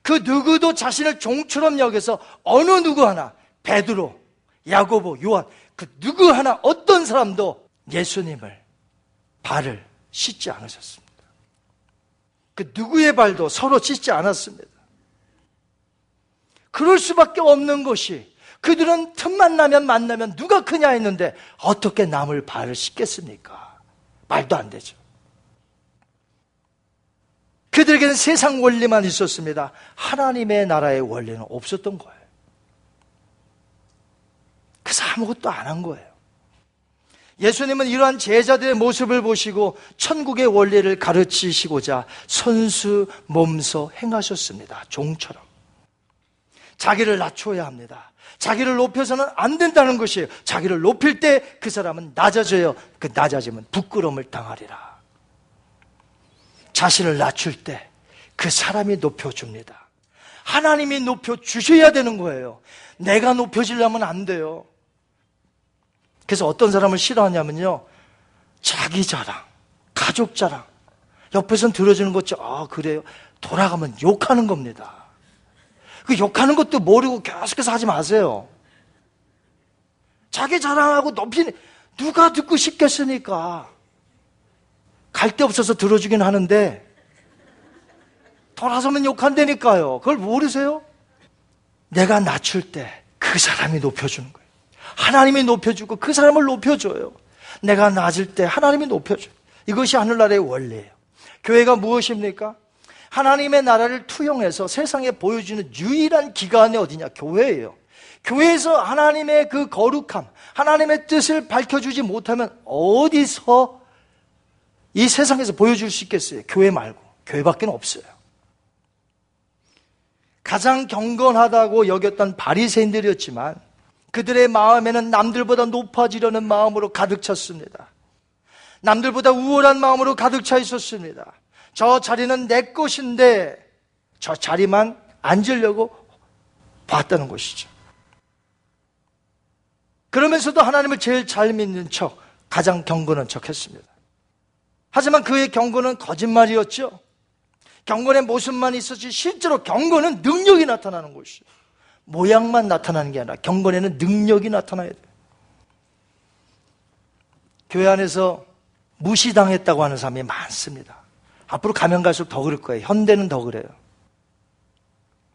그 누구도 자신을 종처럼 여겨서 어느 누구 하나 베드로, 야고보, 요한 그 누구 하나 어떤 사람도 예수님을 발을 씻지 않으셨습니다. 그 누구의 발도 서로 씻지 않았습니다. 그럴 수밖에 없는 것이 그들은 틈만 나면 만나면 누가 크냐 했는데 어떻게 남을 발을 씻겠습니까? 말도 안 되죠. 그들에게는 세상 원리만 있었습니다. 하나님의 나라의 원리는 없었던 거예요. 그래서 아무것도 안 한 거예요. 예수님은 이러한 제자들의 모습을 보시고 천국의 원리를 가르치시고자 선수 몸소 행하셨습니다. 종처럼. 자기를 낮춰야 합니다. 자기를 높여서는 안 된다는 것이에요. 자기를 높일 때 그 사람은 낮아져요. 그 낮아지면 부끄러움을 당하리라. 자신을 낮출 때 그 사람이 높여줍니다. 하나님이 높여주셔야 되는 거예요. 내가 높여지려면 안 돼요. 그래서 어떤 사람을 싫어하냐면요. 자기 자랑, 가족 자랑. 옆에선 들어주는 거죠. 아, 그래요. 돌아가면 욕하는 겁니다. 그 욕하는 것도 모르고 계속해서 하지 마세요. 자기 자랑하고 높이는, 누가 듣고 싶겠습니까? 갈 데 없어서 들어주긴 하는데, 돌아서면 욕한다니까요. 그걸 모르세요? 내가 낮출 때 그 사람이 높여주는 거예요. 하나님이 높여주고 그 사람을 높여줘요. 내가 낮을 때 하나님이 높여줘요. 이것이 하늘나라의 원리예요. 교회가 무엇입니까? 하나님의 나라를 투영해서 세상에 보여주는 유일한 기관이 어디냐? 교회예요. 교회에서 하나님의 그 거룩함, 하나님의 뜻을 밝혀주지 못하면 어디서 이 세상에서 보여줄 수 있겠어요? 교회 말고. 교회밖에 없어요. 가장 경건하다고 여겼던 바리새인들이었지만 그들의 마음에는 남들보다 높아지려는 마음으로 가득 찼습니다. 남들보다 우월한 마음으로 가득 차 있었습니다. 저 자리는 내 것인데 저 자리만 앉으려고 봤다는 것이죠. 그러면서도 하나님을 제일 잘 믿는 척, 가장 경건한 척 했습니다. 하지만 그의 경건은 거짓말이었죠. 경건의 모습만 있었지 실제로 경건은 능력이 나타나는 것이에요. 모양만 나타나는 게 아니라 경건에는 능력이 나타나야 돼요. 교회 안에서 무시당했다고 하는 사람이 많습니다. 앞으로 가면 갈수록 더 그럴 거예요. 현대는 더 그래요.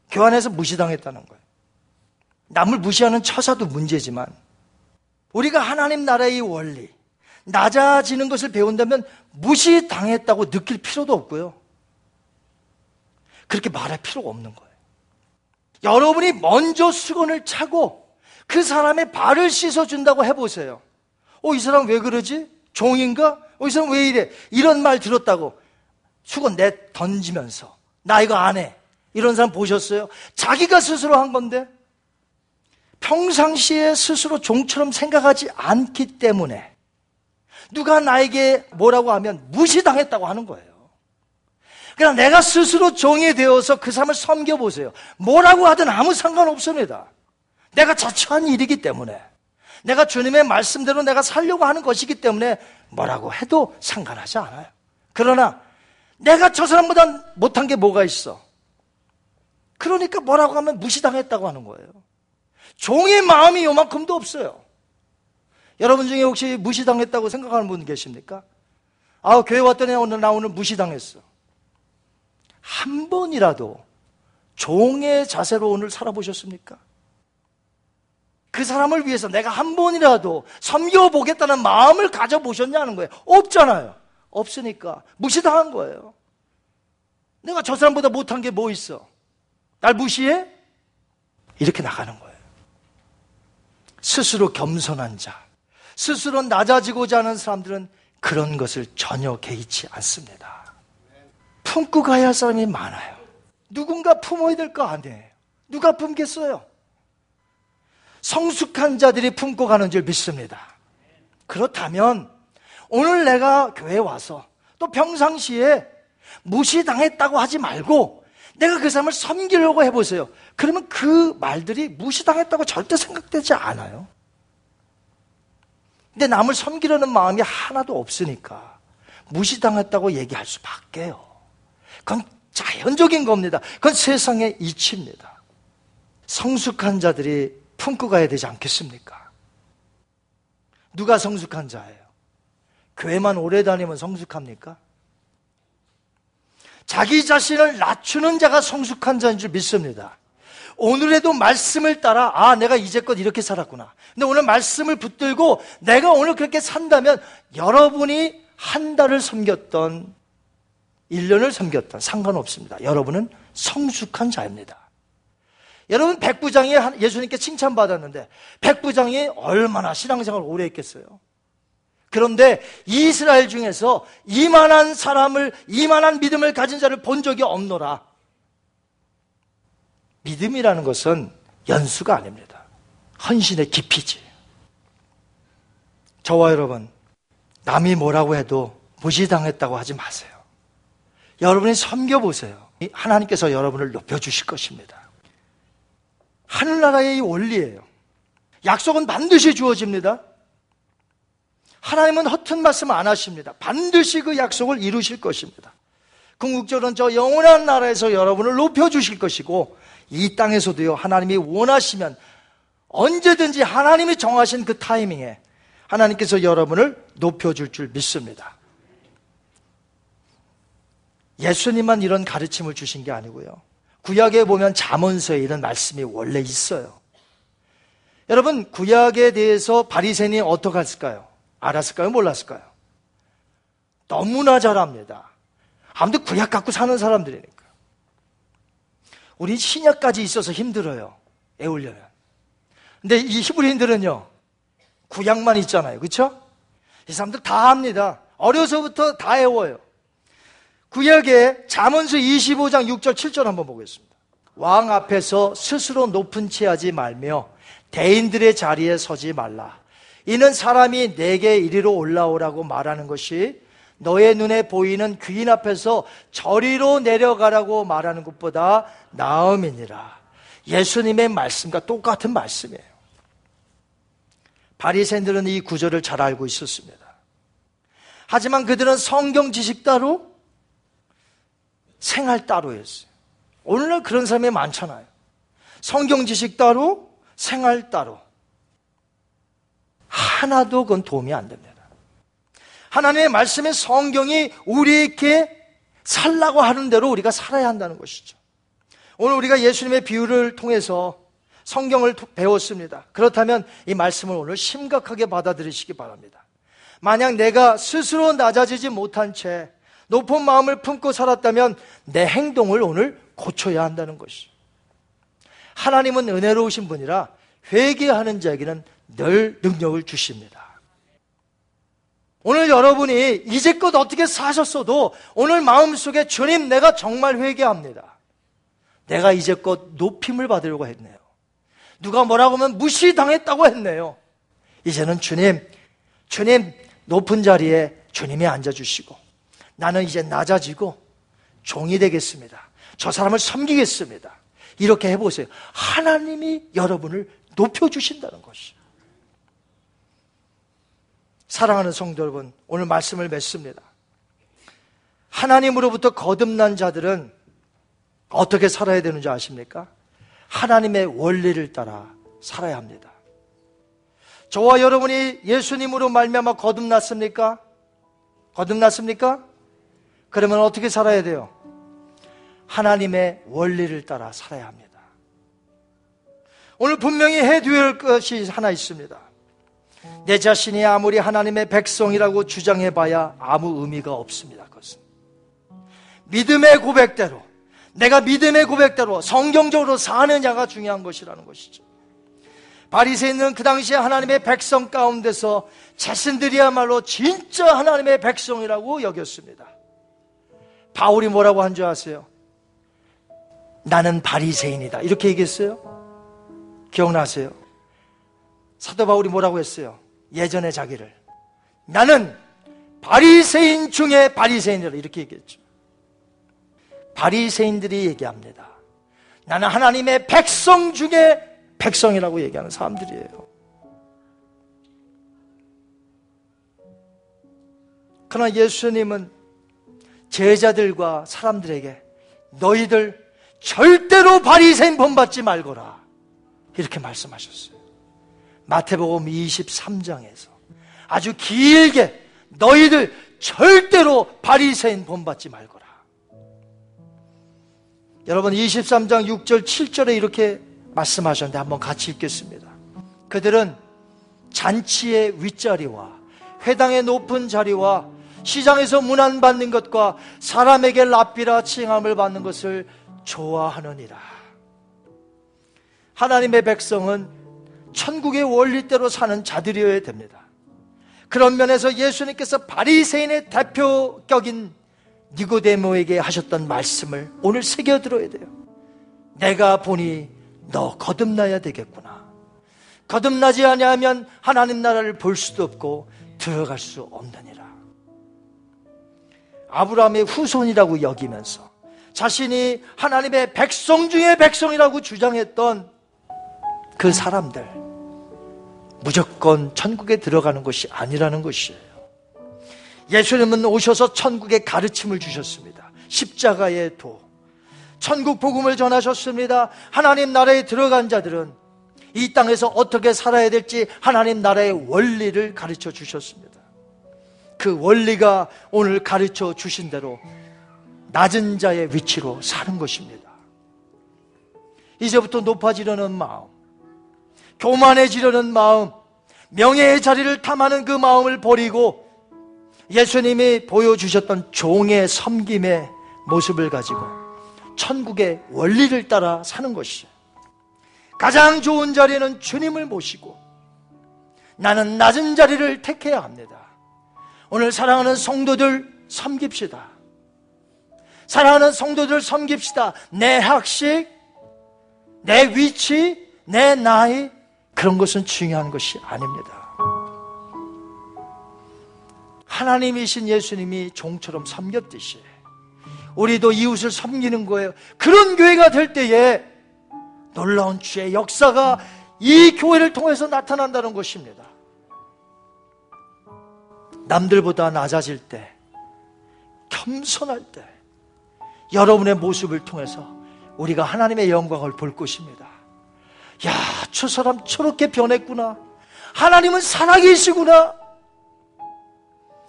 교회 안에서 무시당했다는 거예요. 남을 무시하는 처사도 문제지만 우리가 하나님 나라의 원리, 낮아지는 것을 배운다면 무시당했다고 느낄 필요도 없고요. 그렇게 말할 필요가 없는 거예요. 여러분이 먼저 수건을 차고 그 사람의 발을 씻어준다고 해보세요. 어, 이 사람 왜 그러지? 종인가? 어, 이 사람 왜 이래? 이런 말 들었다고 수건 내 던지면서 나 이거 안 해. 이런 사람 보셨어요? 자기가 스스로 한 건데 평상시에 스스로 종처럼 생각하지 않기 때문에 누가 나에게 뭐라고 하면 무시당했다고 하는 거예요. 그냥 내가 스스로 종이 되어서 그 사람을 섬겨보세요. 뭐라고 하든 아무 상관없습니다. 내가 자처한 일이기 때문에. 내가 주님의 말씀대로 내가 살려고 하는 것이기 때문에 뭐라고 해도 상관하지 않아요. 그러나 내가 저 사람보다 못한 게 뭐가 있어? 그러니까 뭐라고 하면 무시당했다고 하는 거예요. 종의 마음이 요만큼도 없어요. 여러분 중에 혹시 무시당했다고 생각하는 분 계십니까? 아, 교회 왔더니 오늘 나 오늘 무시당했어. 한 번이라도 종의 자세로 오늘 살아보셨습니까? 그 사람을 위해서 내가 한 번이라도 섬겨보겠다는 마음을 가져보셨냐는 거예요. 없잖아요. 없으니까 무시당한 거예요. 내가 저 사람보다 못한 게 뭐 있어? 날 무시해? 이렇게 나가는 거예요. 스스로 겸손한 자, 스스로 낮아지고자 하는 사람들은 그런 것을 전혀 개의치 않습니다. 품고 가야 할 사람이 많아요. 누군가 품어야 될 거 아니에요. 누가 품겠어요? 성숙한 자들이 품고 가는 줄 믿습니다. 그렇다면 오늘 내가 교회 와서 또 평상시에 무시당했다고 하지 말고 내가 그 사람을 섬기려고 해보세요. 그러면 그 말들이 무시당했다고 절대 생각되지 않아요. 근데 남을 섬기려는 마음이 하나도 없으니까 무시당했다고 얘기할 수밖에요. 그건 자연적인 겁니다. 그건 세상의 이치입니다. 성숙한 자들이 품고 가야 되지 않겠습니까? 누가 성숙한 자예요? 교회만 오래 다니면 성숙합니까? 자기 자신을 낮추는 자가 성숙한 자인 줄 믿습니다. 오늘에도 말씀을 따라, 아, 내가 이제껏 이렇게 살았구나. 근데 오늘 말씀을 붙들고 내가 오늘 그렇게 산다면 여러분이 한 달을 섬겼던, 1년을 섬겼던 상관없습니다. 여러분은 성숙한 자입니다. 여러분, 백부장이 예수님께 칭찬받았는데, 백부장이 얼마나 신앙생활 오래 했겠어요? 그런데 이스라엘 중에서 이만한 사람을, 이만한 믿음을 가진 자를 본 적이 없노라. 믿음이라는 것은 연수가 아닙니다. 헌신의 깊이지. 저와 여러분, 남이 뭐라고 해도 무시당했다고 하지 마세요. 여러분이 섬겨보세요. 하나님께서 여러분을 높여주실 것입니다. 하늘나라의 원리예요. 약속은 반드시 주어집니다. 하나님은 허튼 말씀 안 하십니다. 반드시 그 약속을 이루실 것입니다. 궁극적으로는 저 영원한 나라에서 여러분을 높여주실 것이고 이 땅에서도요 하나님이 원하시면 언제든지 하나님이 정하신 그 타이밍에 하나님께서 여러분을 높여줄 줄 믿습니다. 예수님만 이런 가르침을 주신 게 아니고요. 구약에 보면 잠언서에 이런 말씀이 원래 있어요. 여러분 구약에 대해서 바리새인이 어떻게 했을까요? 알았을까요? 몰랐을까요? 너무나 잘 압니다. 아무튼 구약 갖고 사는 사람들이니까. 우리 신약까지 있어서 힘들어요. 애우려면. 근데 이 히브리인들은요. 구약만 있잖아요. 그렇죠? 이 사람들 다 합니다. 어려서부터 다 애워요. 구약의 잠언서 25장 6절 7절 한번 보겠습니다. 왕 앞에서 스스로 높은 채 하지 말며 대인들의 자리에 서지 말라. 이는 사람이 내게 이리로 올라오라고 말하는 것이 너의 눈에 보이는 귀인 앞에서 저리로 내려가라고 말하는 것보다 나음이니라. 예수님의 말씀과 똑같은 말씀이에요. 바리새인들은 이 구절을 잘 알고 있었습니다. 하지만 그들은 성경 지식 따로 생활 따로였어요. 오늘날 그런 사람이 많잖아요. 성경 지식 따로 생활 따로. 하나도 그건 도움이 안 됩니다. 하나님의 말씀의 성경이 우리에게 살라고 하는 대로 우리가 살아야 한다는 것이죠. 오늘 우리가 예수님의 비유를 통해서 성경을 배웠습니다. 그렇다면 이 말씀을 오늘 심각하게 받아들이시기 바랍니다. 만약 내가 스스로 낮아지지 못한 채 높은 마음을 품고 살았다면 내 행동을 오늘 고쳐야 한다는 것이죠. 하나님은 은혜로우신 분이라 회개하는 자에게는 늘 능력을 주십니다. 오늘 여러분이 이제껏 어떻게 사셨어도 오늘 마음속에 주님 내가 정말 회개합니다. 내가 이제껏 높임을 받으려고 했네요. 누가 뭐라고 하면 무시당했다고 했네요. 이제는 주님, 주님 높은 자리에 주님이 앉아주시고 나는 이제 낮아지고 종이 되겠습니다. 저 사람을 섬기겠습니다. 이렇게 해보세요. 하나님이 여러분을 높여주신다는 것이. 사랑하는 성도 여러분, 오늘 말씀을 맺습니다. 하나님으로부터 거듭난 자들은 어떻게 살아야 되는지 아십니까? 하나님의 원리를 따라 살아야 합니다. 저와 여러분이 예수님으로 말미암아 거듭났습니까? 거듭났습니까? 그러면 어떻게 살아야 돼요? 하나님의 원리를 따라 살아야 합니다. 오늘 분명히 해두야 할 것이 하나 있습니다. 내 자신이 아무리 하나님의 백성이라고 주장해봐야 아무 의미가 없습니다. 그것은 믿음의 고백대로 내가 믿음의 고백대로 성경적으로 사느냐가 중요한 것이라는 것이죠. 바리새인은 그 당시에 하나님의 백성 가운데서 자신들이야말로 진짜 하나님의 백성이라고 여겼습니다. 바울이 뭐라고 한 줄 아세요? 나는 바리새인이다. 이렇게 얘기했어요. 기억나세요? 사도 바울이 뭐라고 했어요? 예전에 자기를 나는 바리새인 중에 바리새인이라 이렇게 얘기했죠. 바리새인들이 얘기합니다. 나는 하나님의 백성 중에 백성이라고 얘기하는 사람들이에요. 그러나 예수님은 제자들과 사람들에게 너희들 절대로 바리새인 본받지 말거라 이렇게 말씀하셨어요. 마태복음 23장에서 아주 길게 너희들 절대로 바리새인 본받지 말거라. 여러분 23장 6절 7절에 이렇게 말씀하셨는데 한번 같이 읽겠습니다. 그들은 잔치의 윗자리와 회당의 높은 자리와 시장에서 문안받는 것과 사람에게 랍비라 칭함을 받는 것을 좋아하느니라. 하나님의 백성은 천국의 원리대로 사는 자들이어야 됩니다. 그런 면에서 예수님께서 바리새인의 대표격인 니고데모에게 하셨던 말씀을 오늘 새겨 들어야 돼요. 내가 보니 너 거듭나야 되겠구나. 거듭나지 아니하면 하나님 나라를 볼 수도 없고 들어갈 수 없느니라. 아브라함의 후손이라고 여기면서 자신이 하나님의 백성 중의 백성이라고 주장했던 그 사람들 무조건 천국에 들어가는 것이 아니라는 것이에요. 예수님은 오셔서 천국의 가르침을 주셨습니다. 십자가의 도. 천국 복음을 전하셨습니다. 하나님 나라에 들어간 자들은 이 땅에서 어떻게 살아야 될지 하나님 나라의 원리를 가르쳐 주셨습니다. 그 원리가 오늘 가르쳐 주신 대로 낮은 자의 위치로 사는 것입니다. 이제부터 높아지려는 마음, 교만해지려는 마음, 명예의 자리를 탐하는 그 마음을 버리고 예수님이 보여주셨던 종의 섬김의 모습을 가지고 천국의 원리를 따라 사는 것이 가장 좋은 자리는 주님을 모시고 나는 낮은 자리를 택해야 합니다. 오늘 사랑하는 성도들 섬깁시다. 사랑하는 성도들 섬깁시다. 내 학식, 내 위치, 내 나이, 그런 것은 중요한 것이 아닙니다. 하나님이신 예수님이 종처럼 섬겼듯이 우리도 이웃을 섬기는 거예요. 그런 교회가 될 때에 놀라운 주의 역사가 이 교회를 통해서 나타난다는 것입니다. 남들보다 낮아질 때, 겸손할 때, 여러분의 모습을 통해서 우리가 하나님의 영광을 볼 것입니다. 야, 저 사람 저렇게 변했구나. 하나님은 살아계시구나.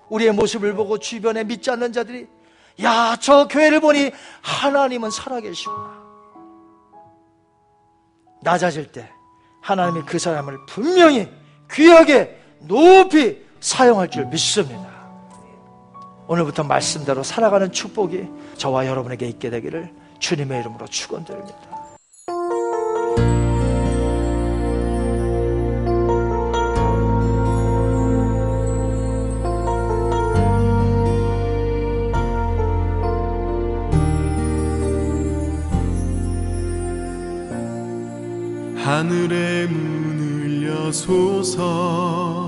우리의 모습을 보고 주변에 믿지 않는 자들이 야, 저 교회를 보니 하나님은 살아계시구나. 낮아질 때 하나님이 그 사람을 분명히 귀하게 높이 사용할 줄 믿습니다. 오늘부터 말씀대로 살아가는 축복이 저와 여러분에게 있게 되기를 주님의 이름으로 축원드립니다. 하늘의 문을 여소서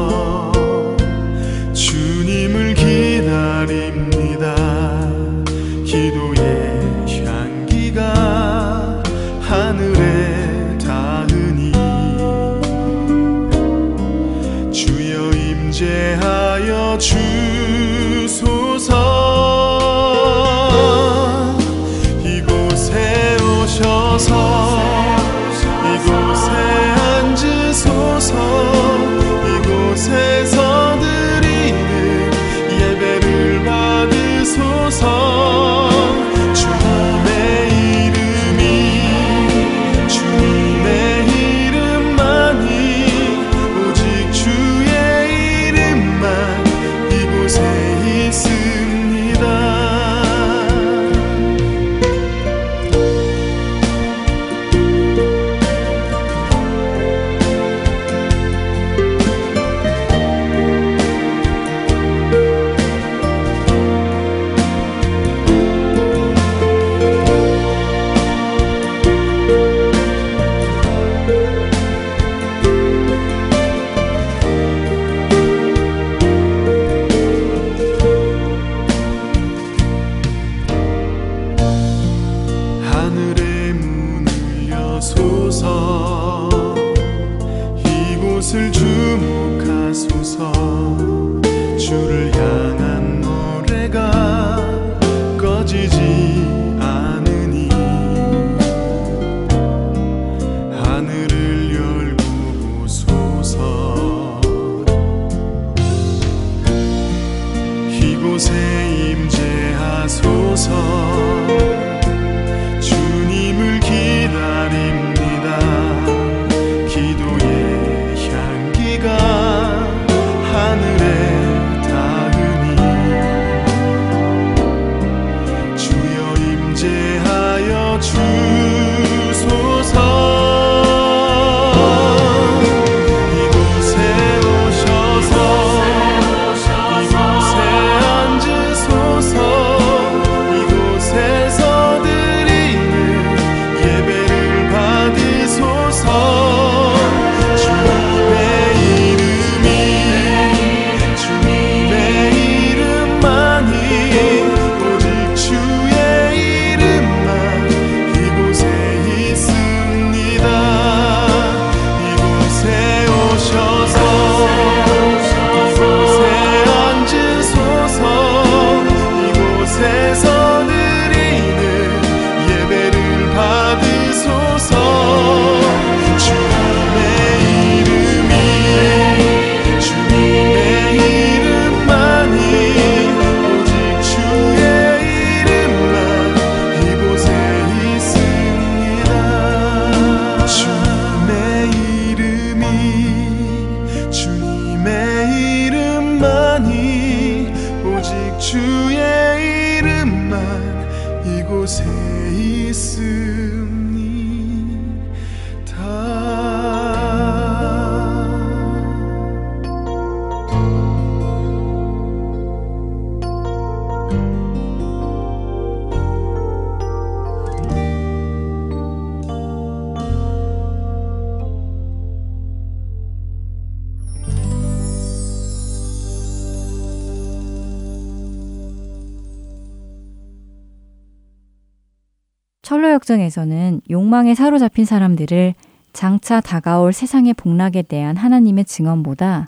사로잡힌 사람들을 장차 다가올 세상의 복락에 대한 하나님의 증언보다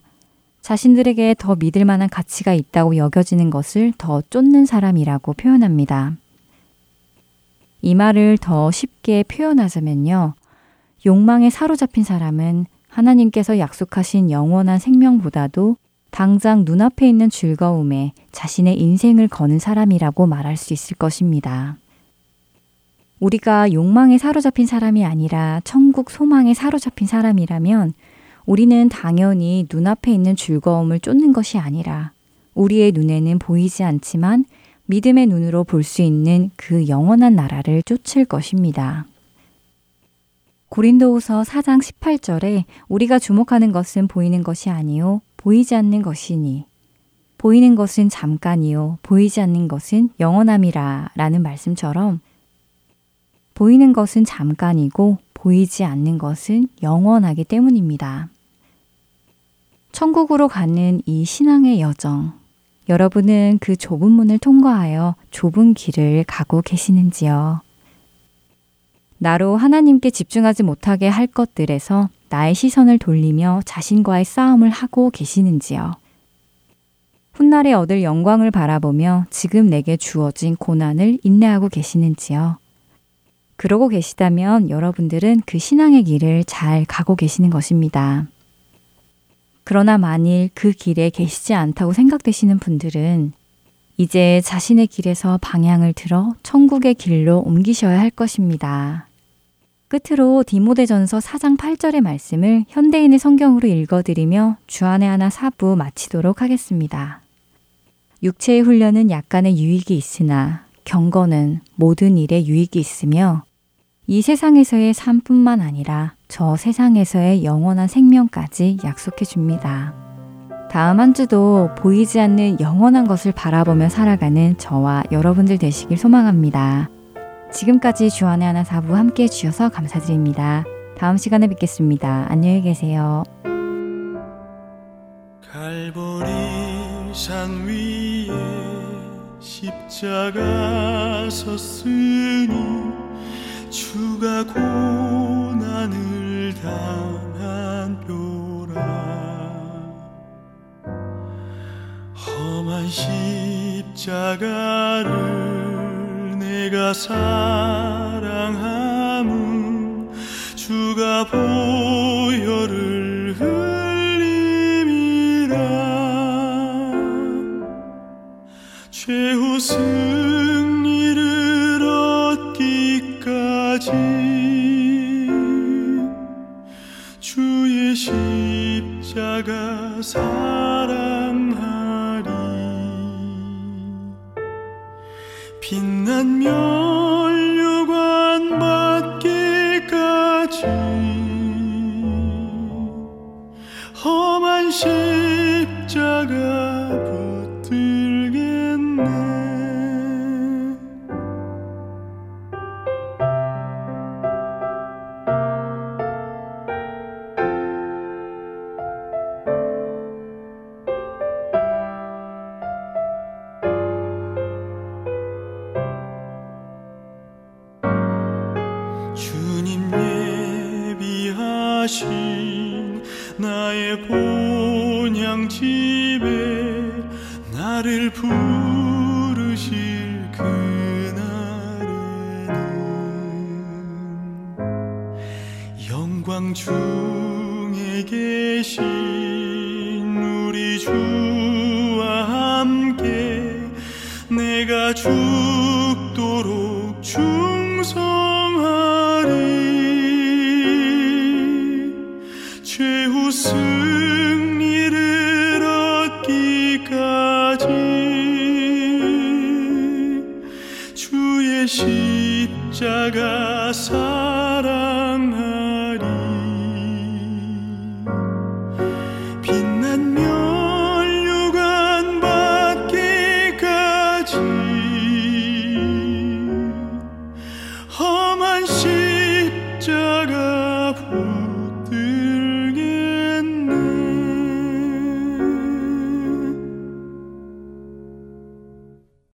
자신들에게 더 믿을 만한 가치가 있다고 여겨지는 것을 더 쫓는 사람이라고 표현합니다. 이 말을 더 쉽게 표현하자면요. 욕망에 사로잡힌 사람은 하나님께서 약속하신 영원한 생명보다도 당장 눈앞에 있는 즐거움에 자신의 인생을 거는 사람이라고 말할 수 있을 것입니다. 우리가 욕망에 사로잡힌 사람이 아니라 천국 소망에 사로잡힌 사람이라면 우리는 당연히 눈앞에 있는 즐거움을 쫓는 것이 아니라 우리의 눈에는 보이지 않지만 믿음의 눈으로 볼 수 있는 그 영원한 나라를 쫓을 것입니다. 고린도후서 4장 18절에 우리가 주목하는 것은 보이는 것이 아니요 보이지 않는 것이니 보이는 것은 잠깐이요 보이지 않는 것은 영원함이라 라는 말씀처럼 보이는 것은 잠깐이고 보이지 않는 것은 영원하기 때문입니다. 천국으로 가는 이 신앙의 여정, 여러분은 그 좁은 문을 통과하여 좁은 길을 가고 계시는지요? 나로 하나님께 집중하지 못하게 할 것들에서 나의 시선을 돌리며 자신과의 싸움을 하고 계시는지요? 훗날에 얻을 영광을 바라보며 지금 내게 주어진 고난을 인내하고 계시는지요? 그러고 계시다면 여러분들은 그 신앙의 길을 잘 가고 계시는 것입니다. 그러나 만일 그 길에 계시지 않다고 생각되시는 분들은 이제 자신의 길에서 방향을 들어 천국의 길로 옮기셔야 할 것입니다. 끝으로 디모데전서 4장 8절의 말씀을 현대인의 성경으로 읽어드리며 주안의 하나 사부 마치도록 하겠습니다. 육체의 훈련은 약간의 유익이 있으나 경건은 모든 일에 유익이 있으며 이 세상에서의 삶뿐만 아니라 저 세상에서의 영원한 생명까지 약속해 줍니다. 다음 한 주도 보이지 않는 영원한 것을 바라보며 살아가는 저와 여러분들 되시길 소망합니다. 지금까지 주안의 하나 사부 함께 해주셔서 감사드립니다. 다음 시간에 뵙겠습니다. 안녕히 계세요. 갈보리 산 위에 십자가 섰으니 주가 고난을 당한 뼈라. 험한 십자가를 내가 사랑함은 주가 보